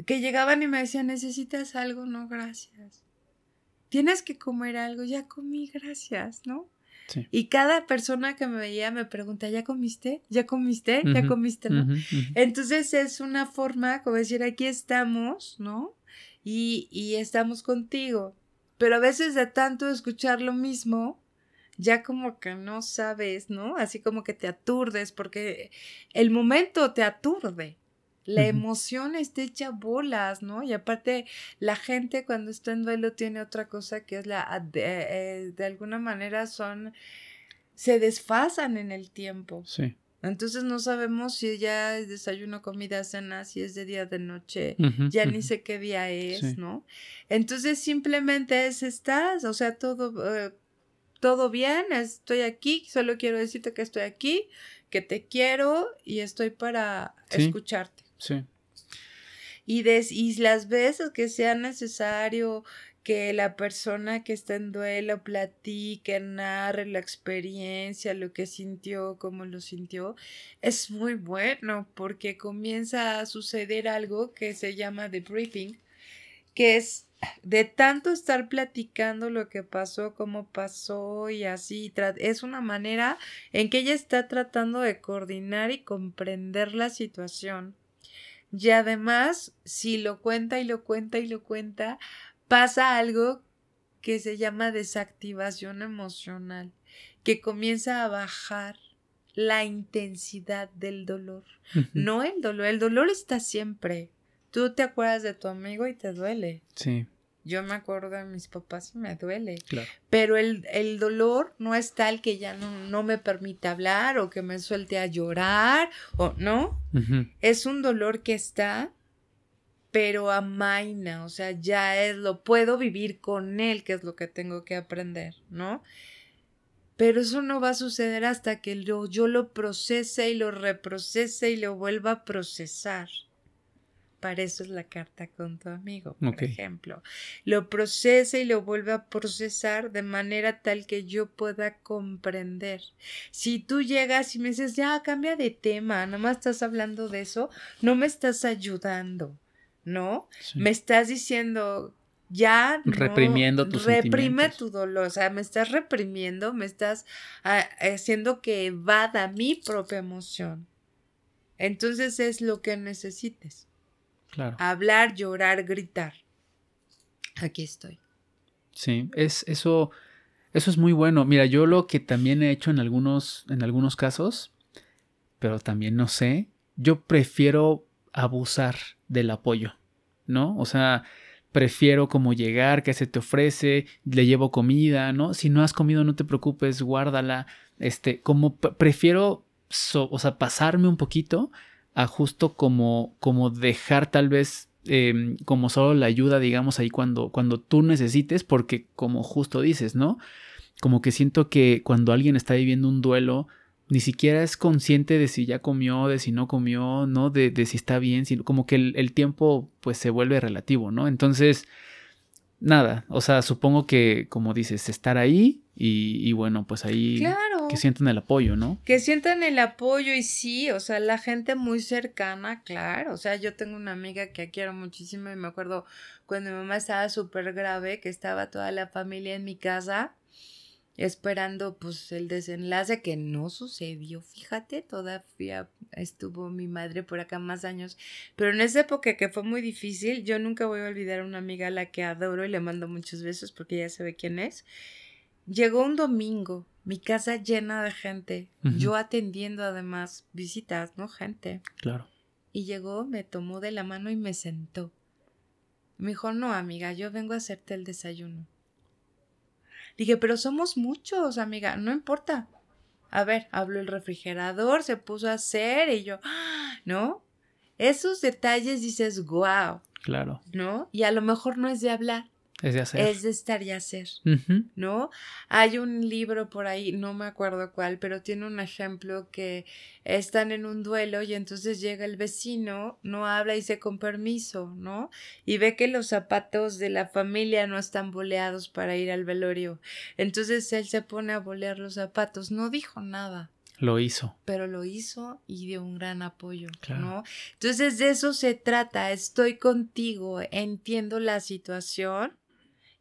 Speaker 2: que llegaban y me decían, ¿necesitas algo? No, gracias. Tienes que comer algo, ya comí, gracias, ¿no? Sí. Y cada persona que me veía me pregunta, ¿ya comiste? ¿Ya comiste? ¿Ya comiste? ¿no? Entonces es una forma como decir, aquí estamos, ¿no? Y, y estamos contigo. Pero a veces de tanto escuchar lo mismo, ya como que no sabes, ¿no? Así como que te aturdes porque el momento te aturde. La emoción está hecha bolas, ¿no? Y aparte, la gente cuando está en duelo tiene otra cosa que es la, de, eh, de alguna manera son, se desfasan en el tiempo.
Speaker 1: Sí.
Speaker 2: Entonces no sabemos si ya es desayuno, comida, cena, si es de día, de noche, ya ni sé qué día es, ¿no? Entonces simplemente es estás, o sea, todo, eh, todo bien, estoy aquí, solo quiero decirte que estoy aquí, que te quiero y estoy para escucharte.
Speaker 1: Sí.
Speaker 2: Y, des, y las veces que sea necesario que la persona que está en duelo platique, narre la experiencia, lo que sintió, cómo lo sintió, es muy bueno porque comienza a suceder algo que se llama debriefing, que es de tanto estar platicando lo que pasó, cómo pasó y así, es una manera en que ella está tratando de coordinar y comprender la situación. Y además, si lo cuenta y lo cuenta y lo cuenta, pasa algo que se llama desactivación emocional, que comienza a bajar la intensidad del dolor. No el dolor, el dolor está siempre, Tú te acuerdas de tu amigo y te duele.
Speaker 1: Sí.
Speaker 2: Yo me acuerdo de mis papás y me duele.
Speaker 1: Claro.
Speaker 2: Pero el, el, dolor no es tal que ya no, no, me permite hablar o que me suelte a llorar o no. Es un dolor que está, pero amaina, o sea, ya es, lo puedo vivir con él, que es lo que tengo que aprender, ¿no? Pero eso no va a suceder hasta que yo lo procese y lo reprocese y lo vuelva a procesar. Para eso es la carta con tu amigo, por ejemplo. Lo procesa y lo vuelve a procesar de manera tal que yo pueda comprender. Si tú llegas y me dices, ya, cambia de tema, nada más estás hablando de eso, no me estás ayudando, ¿no? Me estás diciendo, ya
Speaker 1: reprimiendo tu
Speaker 2: reprime tu dolor, o sea, me estás reprimiendo, me estás ah, haciendo que evada mi propia emoción. Entonces es lo que necesites. Hablar, llorar, gritar. Aquí estoy.
Speaker 1: Sí, es eso, eso es muy bueno. Mira, yo lo que también he hecho en algunos, en algunos casos, pero también no sé, yo prefiero abusar del apoyo, ¿no? O sea, prefiero como llegar, que se te ofrece, le llevo comida, ¿no? Si no has comido, no te preocupes, guárdala. Este, como prefiero, o sea, pasarme un poquito a justo como, como dejar tal vez em, como solo la ayuda, digamos, ahí cuando, cuando tú necesites, porque como justo dices, ¿no? Como que siento que cuando alguien está viviendo un duelo, ni siquiera es consciente de si ya comió, de si no comió, ¿no? De, de si está bien, sino como que el, el, tiempo pues se vuelve relativo, ¿no? Entonces, nada, o sea, supongo que, como dices, estar ahí y, bueno, pues ahí que sientan el apoyo, ¿no?
Speaker 2: Que sientan el apoyo y sí, o sea, la gente muy cercana, claro, o sea, yo tengo una amiga que quiero muchísimo y me acuerdo cuando mi mamá estaba súper grave, que estaba toda la familia en mi casa esperando pues el desenlace que no sucedió, fíjate, todavía estuvo mi madre por acá más años, pero en esa época que fue muy difícil, yo nunca voy a olvidar a una amiga a la que adoro y le mando muchos besos porque ya sabe quién es. Llegó un domingo, mi casa llena de gente, yo atendiendo además visitas, ¿no? Gente.
Speaker 1: Claro.
Speaker 2: Y llegó, me tomó de la mano y me sentó. Me dijo, no, amiga, yo vengo a hacerte el desayuno. Dije, pero somos muchos, amiga, no importa. A ver, habló el refrigerador, se puso a hacer y yo, ¡ah! ¿no? Esos detalles dices, wow.
Speaker 1: Claro.
Speaker 2: ¿No? Y a lo mejor no es de hablar.
Speaker 1: Es de hacer.
Speaker 2: Es de estar y hacer, ¿no? Hay un libro por ahí, no me acuerdo cuál, pero tiene un ejemplo que están en un duelo y entonces llega el vecino, no habla y dice con permiso, ¿no? Y ve que los zapatos de la familia no están boleados para ir al velorio. Entonces él se pone a bolear los zapatos, no dijo nada.
Speaker 1: Lo hizo.
Speaker 2: Pero lo hizo y dio un gran apoyo, ¿no? Entonces de eso se trata, estoy contigo, entiendo la situación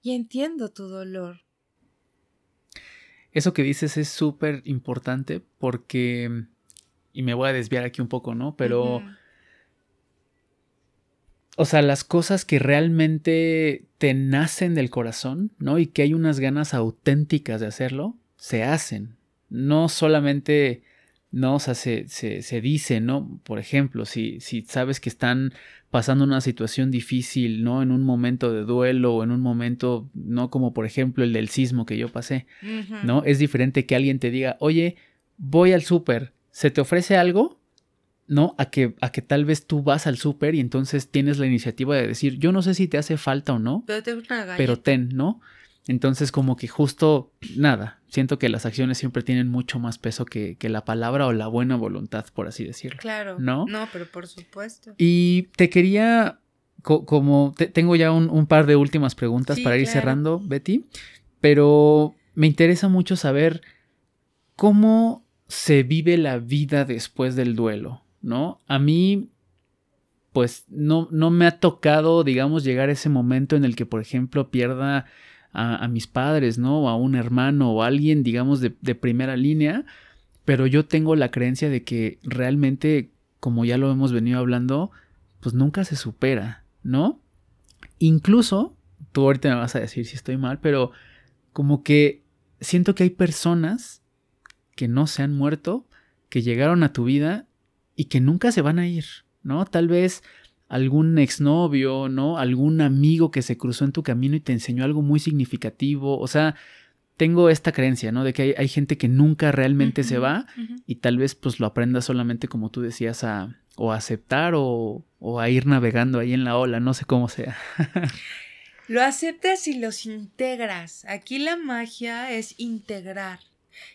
Speaker 2: y entiendo tu dolor.
Speaker 1: Eso que dices es súper importante porque, y me voy a desviar aquí un poco, ¿no? Pero, o sea, las cosas que realmente te nacen del corazón, ¿no? Y que hay unas ganas auténticas de hacerlo, se hacen. No solamente ¿no? O sea, se, se, dice, ¿no? Por ejemplo, si, si sabes que están pasando una situación difícil, ¿no? En un momento de duelo o en un momento, ¿no? Como por ejemplo el del sismo que yo pasé, ¿no? Es diferente que alguien te diga, oye, voy al súper, ¿se te ofrece algo? ¿No? A que, a que tal vez tú vas al súper y entonces tienes la iniciativa de decir, yo no sé si te hace falta o no,
Speaker 2: pero,
Speaker 1: pero ten, ¿no? Entonces como que justo nada, siento que las acciones siempre tienen mucho más peso que, la palabra o la buena voluntad, por así decirlo.
Speaker 2: Claro.
Speaker 1: ¿No?
Speaker 2: No, pero por supuesto.
Speaker 1: Y te quería, como tengo ya un, par de últimas preguntas para ir cerrando, Betty, pero me interesa mucho saber cómo se vive la vida después del duelo, ¿no? A mí pues no, no me ha tocado, digamos, llegar a ese momento en el que, por ejemplo, pierda a, mis padres, ¿no? O a un hermano o a alguien, digamos, de, de primera línea, pero yo tengo la creencia de que realmente, como ya lo hemos venido hablando, pues nunca se supera, ¿no? Incluso, tú ahorita me vas a decir si estoy mal, pero como que siento que hay personas que no se han muerto, que llegaron a tu vida y que nunca se van a ir, ¿no? Tal vez algún exnovio, ¿no? Algún amigo que se cruzó en tu camino y te enseñó algo muy significativo. O sea, tengo esta creencia, ¿no? De que hay, gente que nunca realmente se va y tal vez pues lo aprendas solamente como tú decías a o a aceptar o, o a ir navegando ahí en la ola, no sé cómo sea.
Speaker 2: lo aceptas y los integras. Aquí la magia es integrar.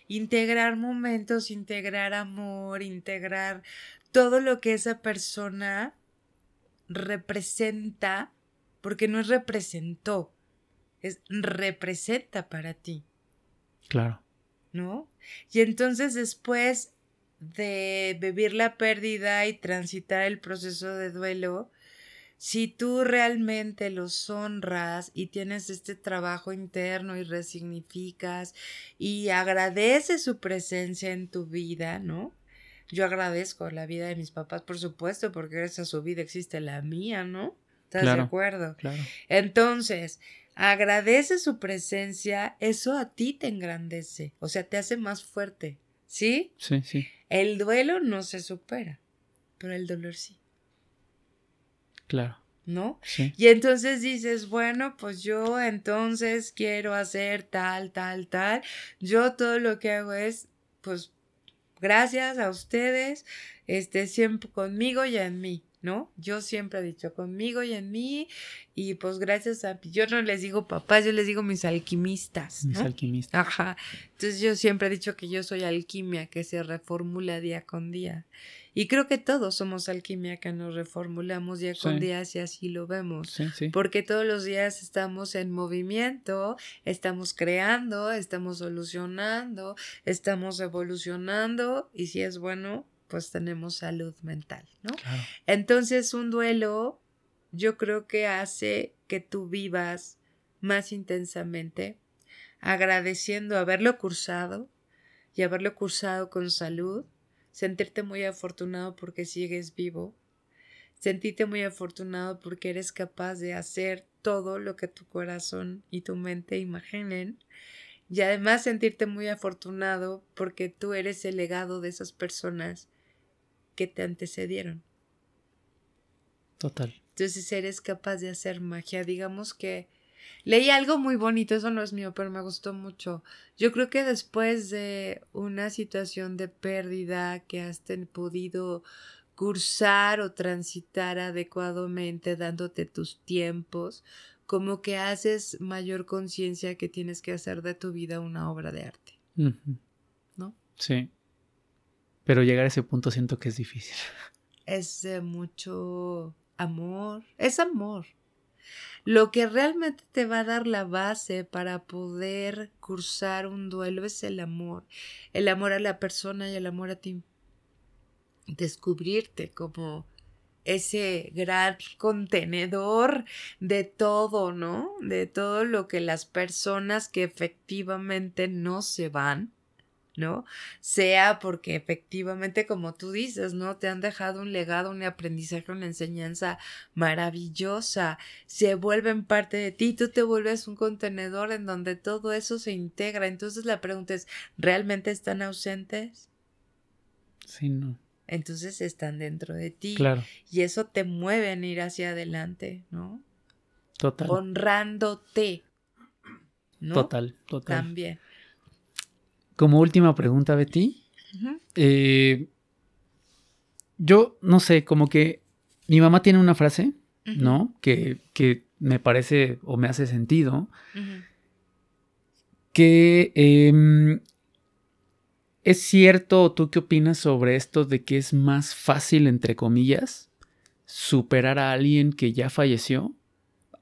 Speaker 2: Integrar momentos, integrar amor, integrar todo lo que esa persona representa, porque no es representó, es representa para ti.
Speaker 1: Claro.
Speaker 2: ¿No? Y entonces después de vivir la pérdida y transitar el proceso de duelo, si tú realmente los honras y tienes este trabajo interno y resignificas y agradeces su presencia en tu vida, ¿no? Yo agradezco la vida de mis papás, por supuesto, porque gracias a su vida existe la mía, ¿no? ¿Estás de acuerdo?
Speaker 1: Claro.
Speaker 2: Entonces, agradece su presencia, eso a ti te engrandece, o sea, te hace más fuerte, ¿sí?
Speaker 1: Sí, sí.
Speaker 2: El duelo no se supera, pero el dolor sí.
Speaker 1: Claro.
Speaker 2: ¿no?
Speaker 1: Sí.
Speaker 2: Y entonces dices, bueno, pues yo entonces quiero hacer tal, tal, tal. Yo todo lo que hago es, pues, Gracias a ustedes, este, siempre conmigo y en mí, ¿no? Yo siempre he dicho conmigo y en mí, y pues gracias a, yo no les digo papás, yo les digo mis alquimistas.
Speaker 1: Mis alquimistas.
Speaker 2: Ajá. Entonces yo siempre he dicho que yo soy alquimia, que se reformula día con día. Y creo que todos somos alquimia que nos reformulamos día con día si así lo vemos. Porque todos los días estamos en movimiento, estamos creando, estamos solucionando, estamos evolucionando y si es bueno, pues tenemos salud mental, ¿no? Entonces un duelo yo creo que hace que tú vivas más intensamente, agradeciendo haberlo cursado y haberlo cursado con salud sentirte muy afortunado porque sigues vivo, sentirte muy afortunado porque eres capaz de hacer todo lo que tu corazón y tu mente imaginen y además sentirte muy afortunado porque tú eres el legado de esas personas que te antecedieron.
Speaker 1: Total.
Speaker 2: Entonces eres capaz de hacer magia. Digamos que Leí algo muy bonito, eso no es mío, pero me gustó mucho. Yo creo que después de una situación de pérdida que has podido cursar o transitar adecuadamente, dándote tus tiempos, como que haces mayor conciencia que tienes que hacer de tu vida una obra de arte. ¿No?
Speaker 1: Sí. Pero llegar a ese punto siento que es difícil.
Speaker 2: Es de mucho amor. Es amor. Lo que realmente te va a dar la base para poder cursar un duelo es el amor. El amor a la persona y el amor a ti. Descubrirte como ese gran contenedor de todo, ¿no? De todo lo que las personas que efectivamente no se van, ¿no? Sea porque efectivamente, como tú dices, ¿no? Te han dejado un legado, un aprendizaje, una enseñanza maravillosa, se vuelven parte de ti, tú te vuelves un contenedor en donde todo eso se integra. Entonces la pregunta es, ¿realmente están ausentes?
Speaker 1: Sí, no.
Speaker 2: Entonces están dentro de ti.
Speaker 1: Claro.
Speaker 2: Y eso te mueve a ir hacia adelante, ¿no?
Speaker 1: Total.
Speaker 2: Honrándote. ¿no?
Speaker 1: Total, total.
Speaker 2: También.
Speaker 1: Como última pregunta, Betty. Eh, yo no sé, como que mi mamá tiene una frase, ¿no? Que, que, me parece o me hace sentido. Que em, es cierto, ¿tú qué opinas sobre esto de que es más fácil, entre comillas, superar a alguien que ya falleció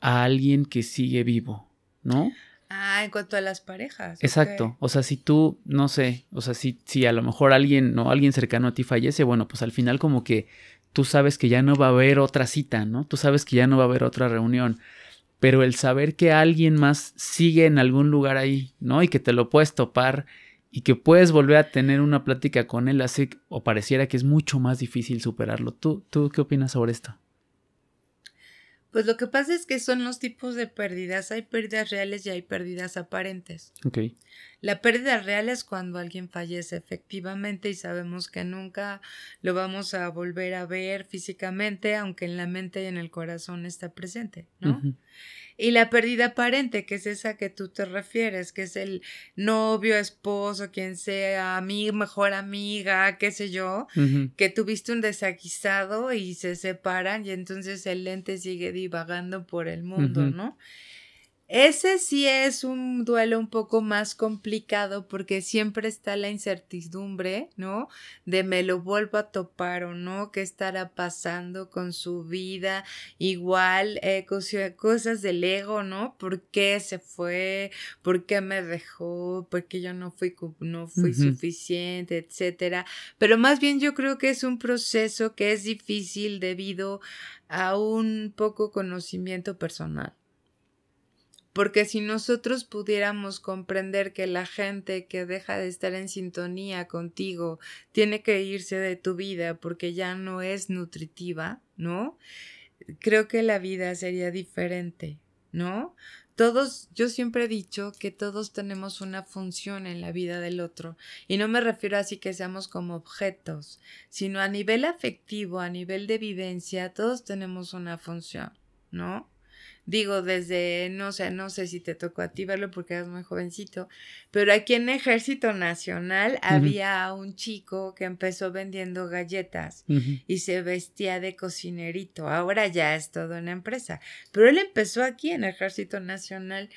Speaker 1: a alguien que sigue vivo, ¿no?
Speaker 2: Ah, en cuanto a las parejas.
Speaker 1: Exacto. O sea, si tú, no sé, o sea, si, si a lo mejor alguien, no, alguien cercano a ti fallece, bueno, pues al final como que tú sabes que ya no va a haber otra cita, ¿no? Tú sabes que ya no va a haber otra reunión. Pero el saber que alguien más sigue en algún lugar ahí, ¿no? Y que te lo puedes topar y que puedes volver a tener una plática con él, así o pareciera que es mucho más difícil superarlo. ¿Tú, tú qué opinas sobre esto?
Speaker 2: Pues lo que pasa es que son los tipos de pérdidas. Hay pérdidas reales y hay pérdidas aparentes.
Speaker 1: Ok.
Speaker 2: La pérdida real es cuando alguien fallece efectivamente y sabemos que nunca lo vamos a volver a ver físicamente, aunque en la mente y en el corazón está presente, ¿no? Y la pérdida aparente, que es esa que tú te refieres, que es el novio, esposo, quien sea, mi mejor amiga, qué sé yo, que tuviste un desaguisado y se separan y entonces el lente sigue divagando por el mundo, ¿no? Ese sí es un duelo un poco más complicado porque siempre está la incertidumbre, ¿no? De me lo vuelvo a topar o no, qué estará pasando con su vida, igual eh, cosas del ego, ¿no? ¿Por qué se fue? ¿Por qué me dejó? ¿Por qué yo no fui, no fui suficiente, etcétera? Pero más bien yo creo que es un proceso que es difícil debido a un poco conocimiento personal. Porque si nosotros pudiéramos comprender que la gente que deja de estar en sintonía contigo tiene que irse de tu vida porque ya no es nutritiva, ¿no? Creo que la vida sería diferente, ¿no? Todos, yo siempre he dicho que todos tenemos una función en la vida del otro. Y no me refiero así que seamos como objetos, sino a nivel afectivo, a nivel de vivencia, todos tenemos una función, ¿no? Digo, desde, no sé, no sé si te tocó a ti verlo porque eras muy jovencito, pero aquí en Ejército Nacional había un chico que empezó vendiendo galletas y se vestía de cocinerito. Ahora ya es todo una empresa, pero él empezó aquí en Ejército Nacional.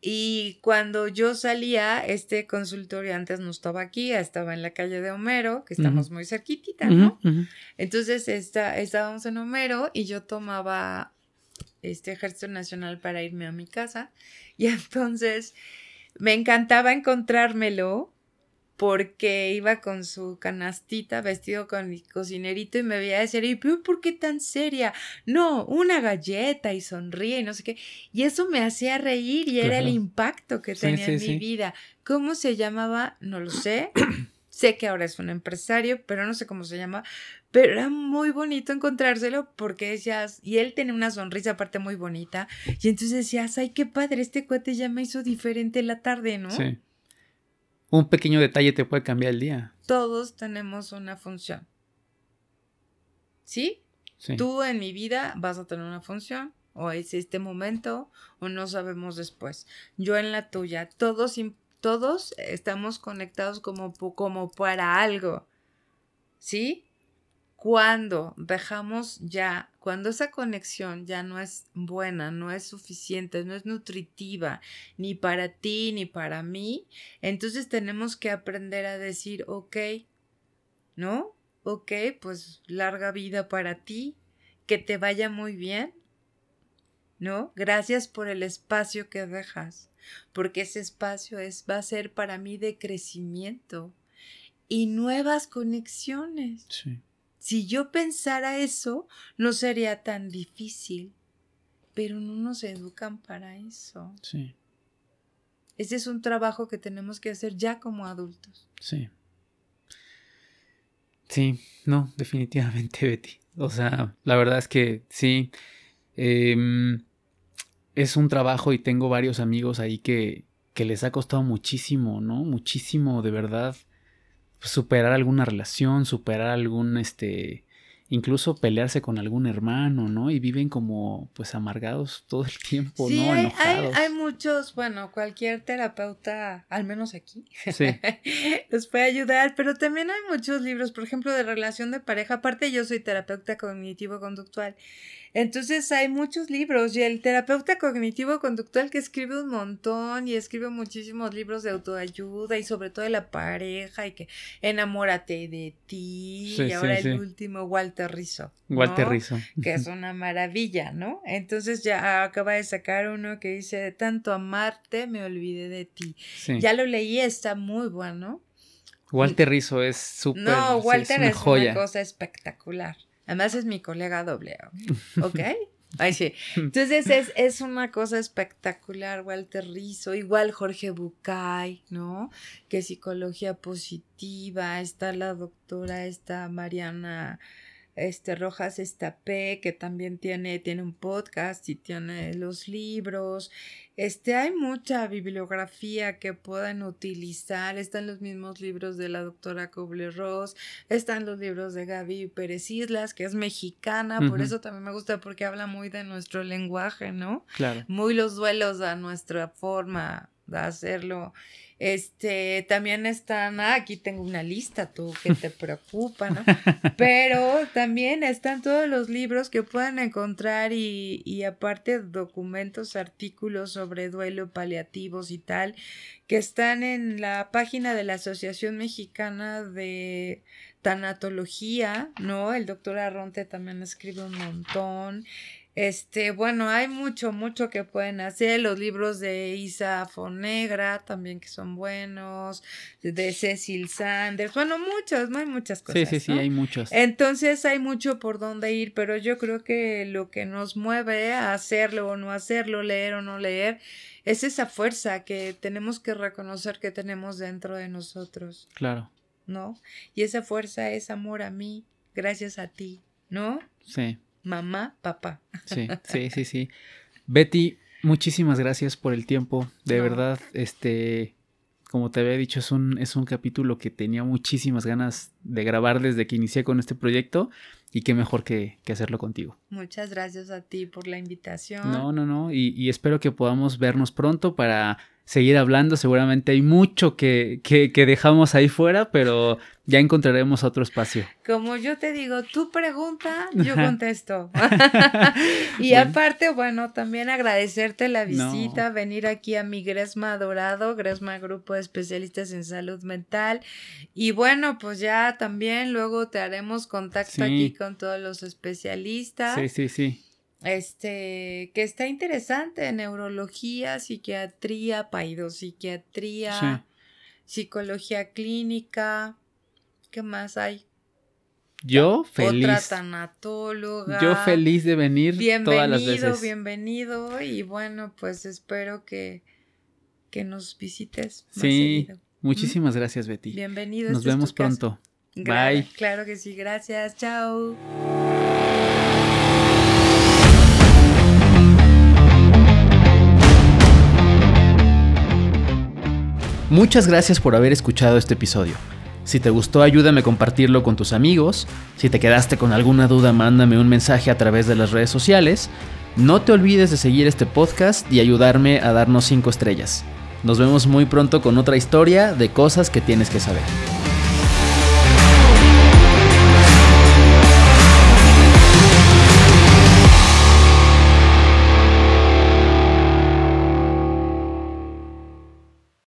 Speaker 2: Y cuando yo salía, este consultorio antes no estaba aquí, estaba en la calle de Homero, que estamos muy cerquitita, ¿no? Entonces está, estábamos en Homero y yo tomaba este ejército nacional para irme a mi casa. Y entonces me encantaba encontrármelo porque iba con su canastita vestido con mi cocinerito y me veía decir, ¿y por qué tan seria? No, una galleta y sonríe y no sé qué. Y eso me hacía reír y era el impacto que tenía en mi vida. ¿Cómo se llamaba? No lo sé. sé que ahora es un empresario, pero no sé cómo se llama. Pero era muy bonito encontrárselo porque decías, y él tenía una sonrisa aparte muy bonita, y entonces decías, ay, qué padre, este cuate ya me hizo diferente la tarde, ¿no? Sí.
Speaker 1: Un pequeño detalle te puede cambiar el día.
Speaker 2: Todos tenemos una función. ¿Sí? sí. Tú en mi vida vas a tener una función, o es este momento, o no sabemos después. Yo en la tuya, todos, todos estamos conectados como, para algo. ¿Sí? cuando dejamos ya, cuando esa conexión ya no es buena, no es suficiente, no es nutritiva, ni para ti ni para mí, entonces tenemos que aprender a decir, ok, ¿no? Ok, pues larga vida para ti, que te vaya muy bien, ¿no? Gracias por el espacio que dejas, porque ese espacio es, va a ser para mí de crecimiento y nuevas conexiones.
Speaker 1: Sí.
Speaker 2: Si yo pensara eso, no sería tan difícil, pero no nos educan para eso.
Speaker 1: Sí.
Speaker 2: Ese es un trabajo que tenemos que hacer ya como adultos.
Speaker 1: Sí. Sí, no, definitivamente, Betty. O sea, la verdad es que sí. Em, es un trabajo y tengo varios amigos ahí que, que les ha costado muchísimo, ¿no? Muchísimo, de verdad, superar alguna relación, superar algún, este, incluso pelearse con algún hermano, ¿no? Y viven como, pues, amargados todo el tiempo,
Speaker 2: sí,
Speaker 1: ¿no?
Speaker 2: hay, hay,
Speaker 1: Enojados.
Speaker 2: hay muchos, bueno, cualquier terapeuta, al menos aquí,
Speaker 1: Sí.
Speaker 2: les puede ayudar, pero también hay muchos libros, por ejemplo, de relación de pareja. Aparte, yo soy terapeuta cognitivo-conductual. Entonces hay muchos libros y el terapeuta cognitivo-conductual que escribe un montón y escribe muchísimos libros de autoayuda y sobre todo de la pareja y que enamórate de ti
Speaker 1: Sí,
Speaker 2: y ahora
Speaker 1: sí,
Speaker 2: el último Walter Rizzo. ¿no?
Speaker 1: Walter Rizzo.
Speaker 2: que es una maravilla, ¿no? Entonces ya acaba de sacar uno que dice, de tanto amarte me olvidé de ti.
Speaker 1: Sí.
Speaker 2: Ya lo leí, está muy bueno.
Speaker 1: Walter Rizzo es súper.
Speaker 2: No, Walter
Speaker 1: es
Speaker 2: es,
Speaker 1: una joya.
Speaker 2: una cosa espectacular. Además es mi colega doble, ¿ok? Ay, sí. Entonces es, es una cosa espectacular, Walter Rizzo, igual Jorge Bucay, ¿no? Que psicología positiva, está la doctora, está Mariana este Rojas Estapé, que también tiene, tiene un podcast y tiene los libros. Este, hay mucha bibliografía que pueden utilizar. Están los mismos libros de la doctora Kubler-Ross, están los libros de Gaby Pérez Islas, que es mexicana, por eso también me gusta porque habla muy de nuestro lenguaje, ¿no?
Speaker 1: Claro.
Speaker 2: muy los duelos a nuestra forma de hacerlo. Este, también están, ah, aquí tengo una lista, tú que te preocupa, ¿no? Pero también están todos los libros que pueden encontrar y, y aparte documentos, artículos sobre duelo, paliativos y tal, que están en la página de la Asociación Mexicana de Tanatología, ¿no? El doctor Arronte también escribe un montón. Este, bueno, hay mucho, mucho que pueden hacer. Los libros de Isa Fonegra también que son buenos, de Cecil Sanders, bueno, muchos, no hay muchas cosas.
Speaker 1: Sí, sí, sí,
Speaker 2: ¿no?
Speaker 1: hay muchos.
Speaker 2: Entonces hay mucho por donde ir, pero yo creo que lo que nos mueve a hacerlo o no hacerlo, leer o no leer, es esa fuerza que tenemos que reconocer que tenemos dentro de nosotros,
Speaker 1: Claro.
Speaker 2: ¿no? Y esa fuerza es amor a mí, gracias a ti, ¿no?
Speaker 1: Sí,
Speaker 2: Mamá, papá.
Speaker 1: sí, sí, sí, sí. Betty, muchísimas gracias por el tiempo. De
Speaker 2: No.
Speaker 1: verdad, este, como te había dicho, es un, es un capítulo que tenía muchísimas ganas de grabar desde que inicié con este proyecto. Y qué mejor que, que hacerlo contigo.
Speaker 2: Muchas gracias a ti por la invitación.
Speaker 1: No, no, no. Y, y espero que podamos vernos pronto para seguir hablando. Seguramente hay mucho que, que, que dejamos ahí fuera, pero ya encontraremos otro espacio.
Speaker 2: Como yo te digo, tú pregunta, yo contesto. y
Speaker 1: Bueno.
Speaker 2: aparte, bueno, también agradecerte la
Speaker 1: No.
Speaker 2: visita, venir aquí a mi Gresma Dorado, Gresma Grupo de Especialistas en Salud Mental. Y bueno, pues ya también luego te haremos contacto
Speaker 1: Sí.
Speaker 2: aquí con todos los especialistas.
Speaker 1: Sí, sí, sí.
Speaker 2: Este, que está interesante, neurología, psiquiatría, paidopsiquiatría, psicología clínica. ¿Qué más hay?
Speaker 1: Yo
Speaker 2: Otra
Speaker 1: feliz.
Speaker 2: tanatóloga.
Speaker 1: Yo feliz de venir todas las
Speaker 2: Bienvenido,
Speaker 1: veces.
Speaker 2: bienvenido. Y bueno, pues espero que, que nos visites más
Speaker 1: Sí,
Speaker 2: seguido.
Speaker 1: muchísimas gracias, Betty.
Speaker 2: Bienvenido.
Speaker 1: Nos
Speaker 2: esta es
Speaker 1: vemos pronto. Bye.
Speaker 2: Claro que sí, gracias. Chao.
Speaker 1: Muchas gracias por haber escuchado este episodio. Si te gustó, ayúdame a compartirlo con tus amigos. Si te quedaste con alguna duda, mándame un mensaje a través de las redes sociales. No te olvides de seguir este podcast y ayudarme a darnos 5 estrellas. Nos vemos muy pronto con otra historia de cosas que tienes que saber.